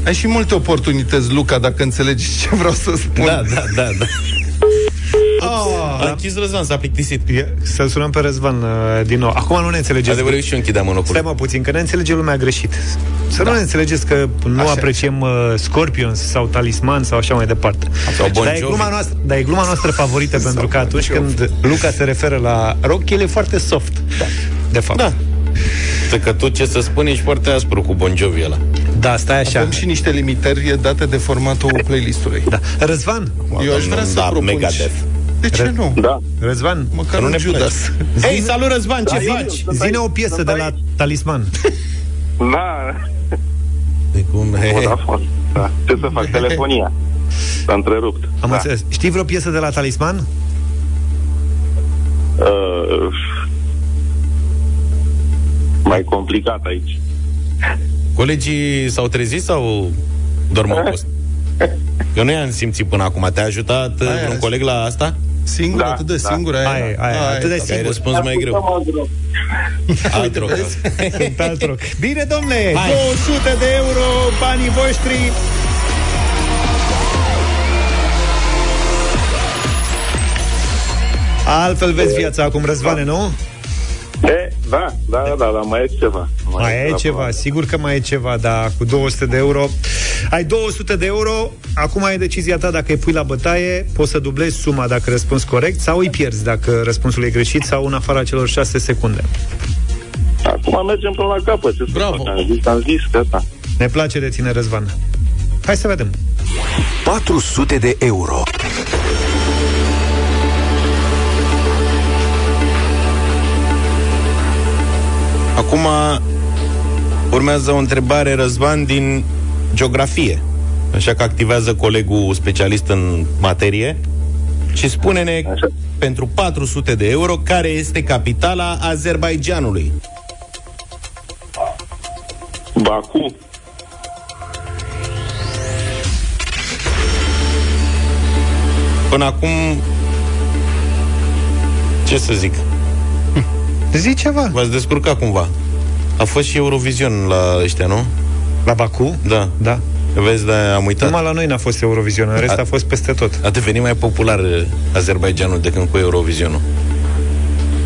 S3: ai și multe oportunități, Luca, dacă înțelegi ce vreau să spun.
S4: Da, da, da, da.
S3: Ah,
S4: A închis Răzvan, s-a plictisit.
S2: E- Să-l sunăm pe Răzvan uh, din nou. Acum nu ne înțelegeți.
S4: Adevărul și eu închideam monopolul.
S2: Stai mă puțin, că ne înțelege lumea greșit. Să da. nu ne înțelegeți că nu
S3: Așa.
S2: apreciem uh, Scorpions sau Talisman sau așa mai departe.
S4: Sau Bon
S2: dar, e
S4: Jovi.
S2: gluma noastră, dar e gluma noastră favorită [laughs] pentru că atunci când Luca se referă la rock, el e foarte soft. Da. De fapt.
S4: Da. Să că tu ce să spuni ești foarte aspru cu Bon Jovi ăla.
S2: Da, stai așa.
S3: Avem și niște limitări date de formatul playlistului.
S2: Da. Răzvan,
S3: Eu aș vrea să
S4: da,
S3: propun
S4: Megadeth.
S3: și- De ce nu?
S10: Da.
S2: Răzvan,
S3: Măcar
S4: nu
S3: un
S4: ne
S3: Judas.
S4: Hei, salut Răzvan, ce
S2: zi-
S4: faci?
S2: zine o piesă de la Talisman.
S10: Da,
S4: De cum? He, he.
S10: Vodafone. Da. Ce să fac? Telefonia. S-a întrerupt.
S2: Am
S10: da.
S2: înțeles. Știi vreo piesă de la Talisman?
S10: Uh, mai complicat aici.
S4: Colegii s-au trezit sau dorm au fost? [laughs] Eu nu i-am simțit până acum. Te-a ajutat uh,
S3: Aia,
S4: un coleg la asta?
S3: Singur,
S10: Da,
S3: atât de
S10: da.
S3: singur aia.
S2: Aia, aia, atât de
S4: Ai
S2: singur.
S4: răspuns mai greu. Alt rock.
S2: Sunt pe alt rock. Bine, domnule,
S4: Hai.
S2: 200 de euro, banii voștri. Altfel vezi viața acum, Răzvane, nu?
S10: E, da, da, da, da, da, mai e ceva.
S2: Mai e
S10: ceva.
S2: ceva, sigur că mai e ceva, dar cu 200 de euro. Ai 200 de euro, acum ai decizia ta dacă îi pui la bătaie, poți să dublezi suma dacă răspunzi corect sau îi pierzi dacă răspunsul e greșit sau în afara celor 6 secunde.
S10: Acum mergem până la capăt. Ce să
S3: Bravo.
S10: fac? Am zis, am zis, gata.
S2: Ne place de tine, Răzvan. Hai să vedem.
S1: 400 de euro.
S4: Acum urmează o întrebare, Răzvan, din geografie. Așa că activează colegul specialist în materie și spune-ne
S10: Așa.
S4: pentru 400 de euro care este capitala Azerbaijanului.
S10: Baku.
S4: Până acum, ce să zic,
S2: Zi ceva.
S4: v-ați descurcat cumva. A fost și Eurovision la ăștia, nu?
S2: La Baku?
S4: Da.
S2: Da.
S4: Vezi, da, am uitat.
S2: Numai la noi n-a fost Eurovision, în rest
S4: A-
S2: a fost peste tot.
S4: A devenit mai popular uh, Azerbaijanul decât cu Eurovisionul.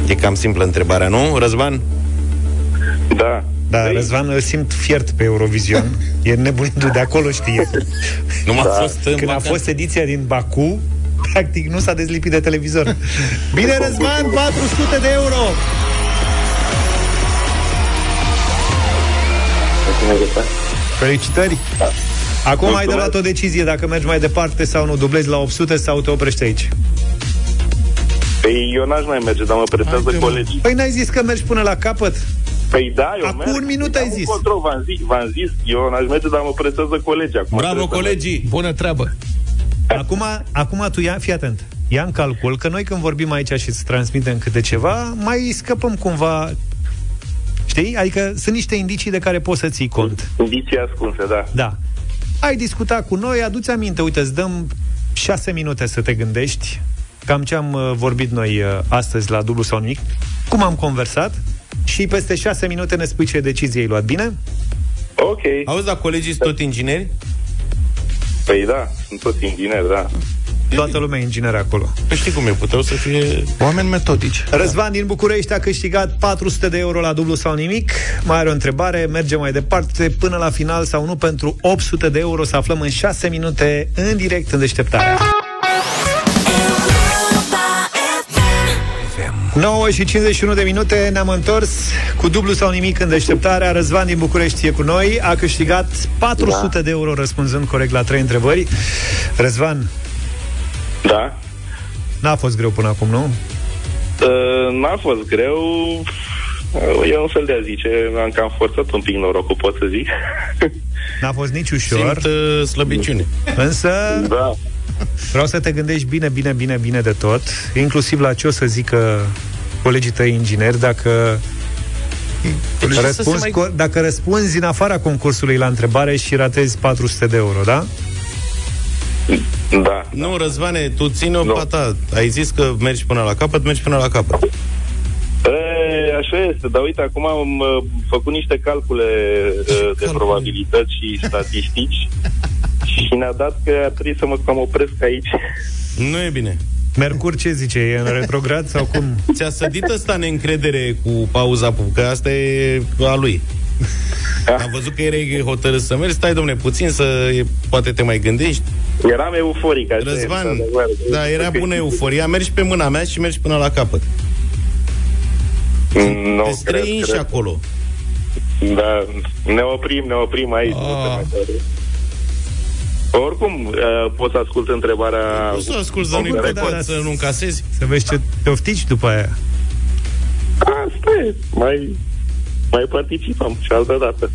S4: E cam simplă întrebarea, nu, Răzvan?
S10: Da.
S2: Da,
S10: Ei,
S2: Răzvan îl simt fiert pe Eurovision. E nebunindu de acolo, știe. [laughs]
S4: Nu m-a fost în
S2: Când a
S4: vacanță.
S2: fost ediția din Baku, practic nu s-a dezlipit de televizor. Bine, Răzvan, 400 de euro! Felicitări! Acum ai de luat o decizie dacă mergi mai departe sau nu, dublezi la 800 sau te oprești aici.
S10: Păi eu n-aș mai merge, dar mă pretează
S3: Haide, mă.
S10: colegii.
S2: Păi n-ai zis că mergi până la capăt?
S10: Păi da, eu
S2: Acum
S10: merg.
S2: un minut
S10: Dar
S2: ai
S10: nu
S2: zis.
S10: Control, v-am zis, v-am zis, eu n-aș merge, dar mă pretează colegii. Acum
S4: Bravo,
S10: trebuie să
S4: colegii!
S3: Bună treabă.
S2: Acum, acum tu ia, fii atent, ia în calcul că noi când vorbim aici și îți transmitem câte ceva, mai scăpăm cumva Știi? Adică sunt niște indicii de care poți să ții cont.
S10: merg. Indicii ascunse, da.
S2: Da. Ai discutat cu noi, aduți aminte, uite, îți dăm șase minute să te gândești cam ce am uh, vorbit noi uh, astăzi la dublu sau nimic, cum am conversat și peste șase minute ne spui ce decizie ai luat, bine?
S10: Ok.
S4: Auzi, dar colegii sunt tot ingineri?
S10: Păi da, sunt toți ingineri, da.
S2: Toată lumea e inginer acolo.
S4: Păi știi cum e, puteau să fie...
S3: Oameni metodici.
S2: Răzvan din București a câștigat 400 de euro la dublu sau nimic. Mai are o întrebare, merge mai departe până la final sau nu pentru 800 de euro. Să aflăm în 6 minute în direct în deșteptarea. 9 și 51 de minute ne-am întors cu dublu sau nimic în deșteptarea. Răzvan din București e cu noi. A câștigat 400 da. de euro răspunzând corect la trei întrebări. Răzvan,
S10: Da.
S2: n-a fost greu până acum, nu?
S10: Uh, n-a fost greu. Uh, E un fel de a zice, am cam forțat un pic norocul, pot să zic. [laughs]
S2: N-a fost nici ușor.
S4: Simt uh, slăbiciune.
S2: Însă
S10: da.
S2: vreau să te gândești bine, bine, bine, bine de tot, inclusiv la ce o să zică colegii tăi ingineri dacă
S4: Deci să se
S2: răspunzi,
S4: mai-
S2: co- dacă răspunzi în afara concursului la întrebare și ratezi 400 de euro, da?
S10: Da.
S4: Nu, Răzvane, tu ține-o no. pata. Ai zis că mergi până la capăt, mergi până la capăt.
S10: E, așa este, dar uite, acum am uh, făcut niște calcule uh, de probabilități și statistici [laughs] și ne-a dat că ar trebui să mă cam opresc aici.
S4: Nu e bine.
S2: Mercur ce zice? E în retrograd sau cum?
S4: Ți-a sădit ăsta neîncredere cu pauza, că asta e a lui. Am văzut că erai hotărât să mergi, stai domne puțin să poate te mai gândești.
S10: Eram euforic. Așa
S4: Răzvan,
S10: e, într-adevăr.
S4: da, era bună euforia, mergi pe mâna mea și mergi până la capăt.
S10: Nu,
S4: Te străini și acolo.
S10: Da, ne oprim, ne oprim aici.
S4: Ah.
S10: Nu se mai poate. Oricum, uh, pot să ascult întrebarea...
S4: Nu să asculti, dar nu
S10: Corect.
S4: poți să nu încasezi.
S2: Să vezi ce te oftici după aia.
S10: Asta e, mai, mai participăm și altă dată.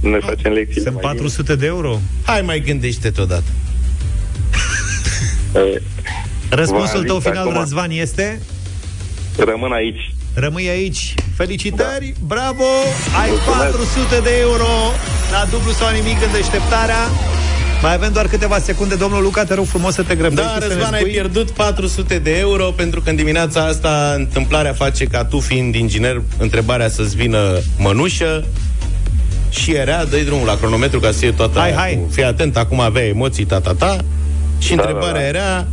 S10: Ne facem lecții.
S2: Sunt 400 de euro.
S4: Hai mai gândește-te odată. [laughs]
S2: Răspunsul
S10: V-am
S2: tău
S10: zis
S2: final,
S10: acum.
S2: Răzvan, este?
S10: Rămân aici.
S2: Rămâi aici. Felicitări,
S10: Da.
S2: bravo! Ai 400 de euro la dublu sau nimic în deșteptarea. Mai avem doar câteva secunde. Domnul Luca, te rog frumos să te grăbești.
S4: Da,
S2: și să ne
S4: Răzvan, ai
S2: spui-
S4: pierdut 400 de euro pentru că în dimineața asta întâmplarea face ca tu fiind inginer întrebarea să-ți vină mănușă și era, dă drumul la cronometru ca să fie toată
S2: Hai,
S4: aia
S2: hai.
S4: Cu, fii atent, acum avea emoții, ta, ta, ta și
S10: Da,
S4: întrebarea
S10: da, da.
S4: era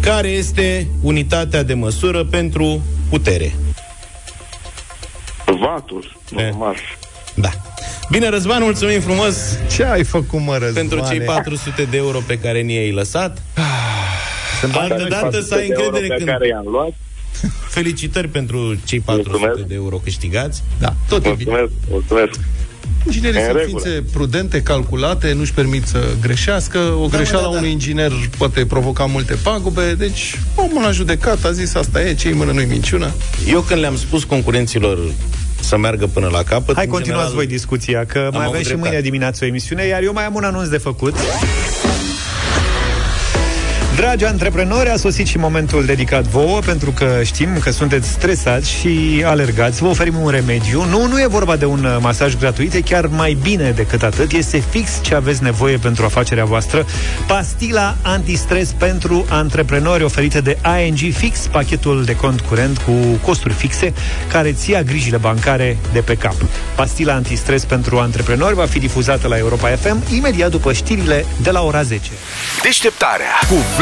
S4: care este unitatea de măsură pentru putere?
S10: Vatul, normal.
S4: Da. Bine, Răzvan, mulțumim frumos
S3: Ce ai făcut, mă, Răzvane?
S4: pentru cei 400 de euro pe care ni ai lăsat. Altă dată să ai
S10: de euro
S4: încredere
S10: pe
S4: când...
S10: care i-am luat.
S4: Felicitări pentru cei 400
S10: Mulțumesc.
S4: de euro câștigați.
S3: Da, tot e bine.
S10: Mulțumesc, mulțumesc.
S3: Inginerii
S10: În
S3: sunt
S10: regulă.
S3: ființe prudente, calculate, nu-și permit să greșească. O greșeală
S4: da,
S3: a
S4: da.
S3: unui inginer poate provoca multe pagube, deci omul a judecat, a zis asta e, ce-i mână nu-i minciună.
S4: Eu când le-am spus concurenților să meargă până la capăt...
S2: Hai,
S4: în
S2: continuați
S4: general,
S2: voi discuția, că mai
S4: avut
S2: avem și
S4: dreptate.
S2: mâine dimineață o emisiune, iar eu mai am un anunț de făcut. Dragi antreprenori, a sosit și momentul dedicat vouă, pentru că știm că sunteți stresați și alergați. Vă oferim un remediu. Nu, nu e vorba de un uh, masaj gratuit, e chiar mai bine decât atât. Este fix ce aveți nevoie pentru afacerea voastră. Pastila antistres pentru antreprenori oferită de ING Fix, pachetul de cont curent cu costuri fixe, care ți ia grijile bancare de pe cap. Pastila antistres pentru antreprenori va fi difuzată la Europa FM imediat după știrile de la ora 10.
S1: Deșteptarea cu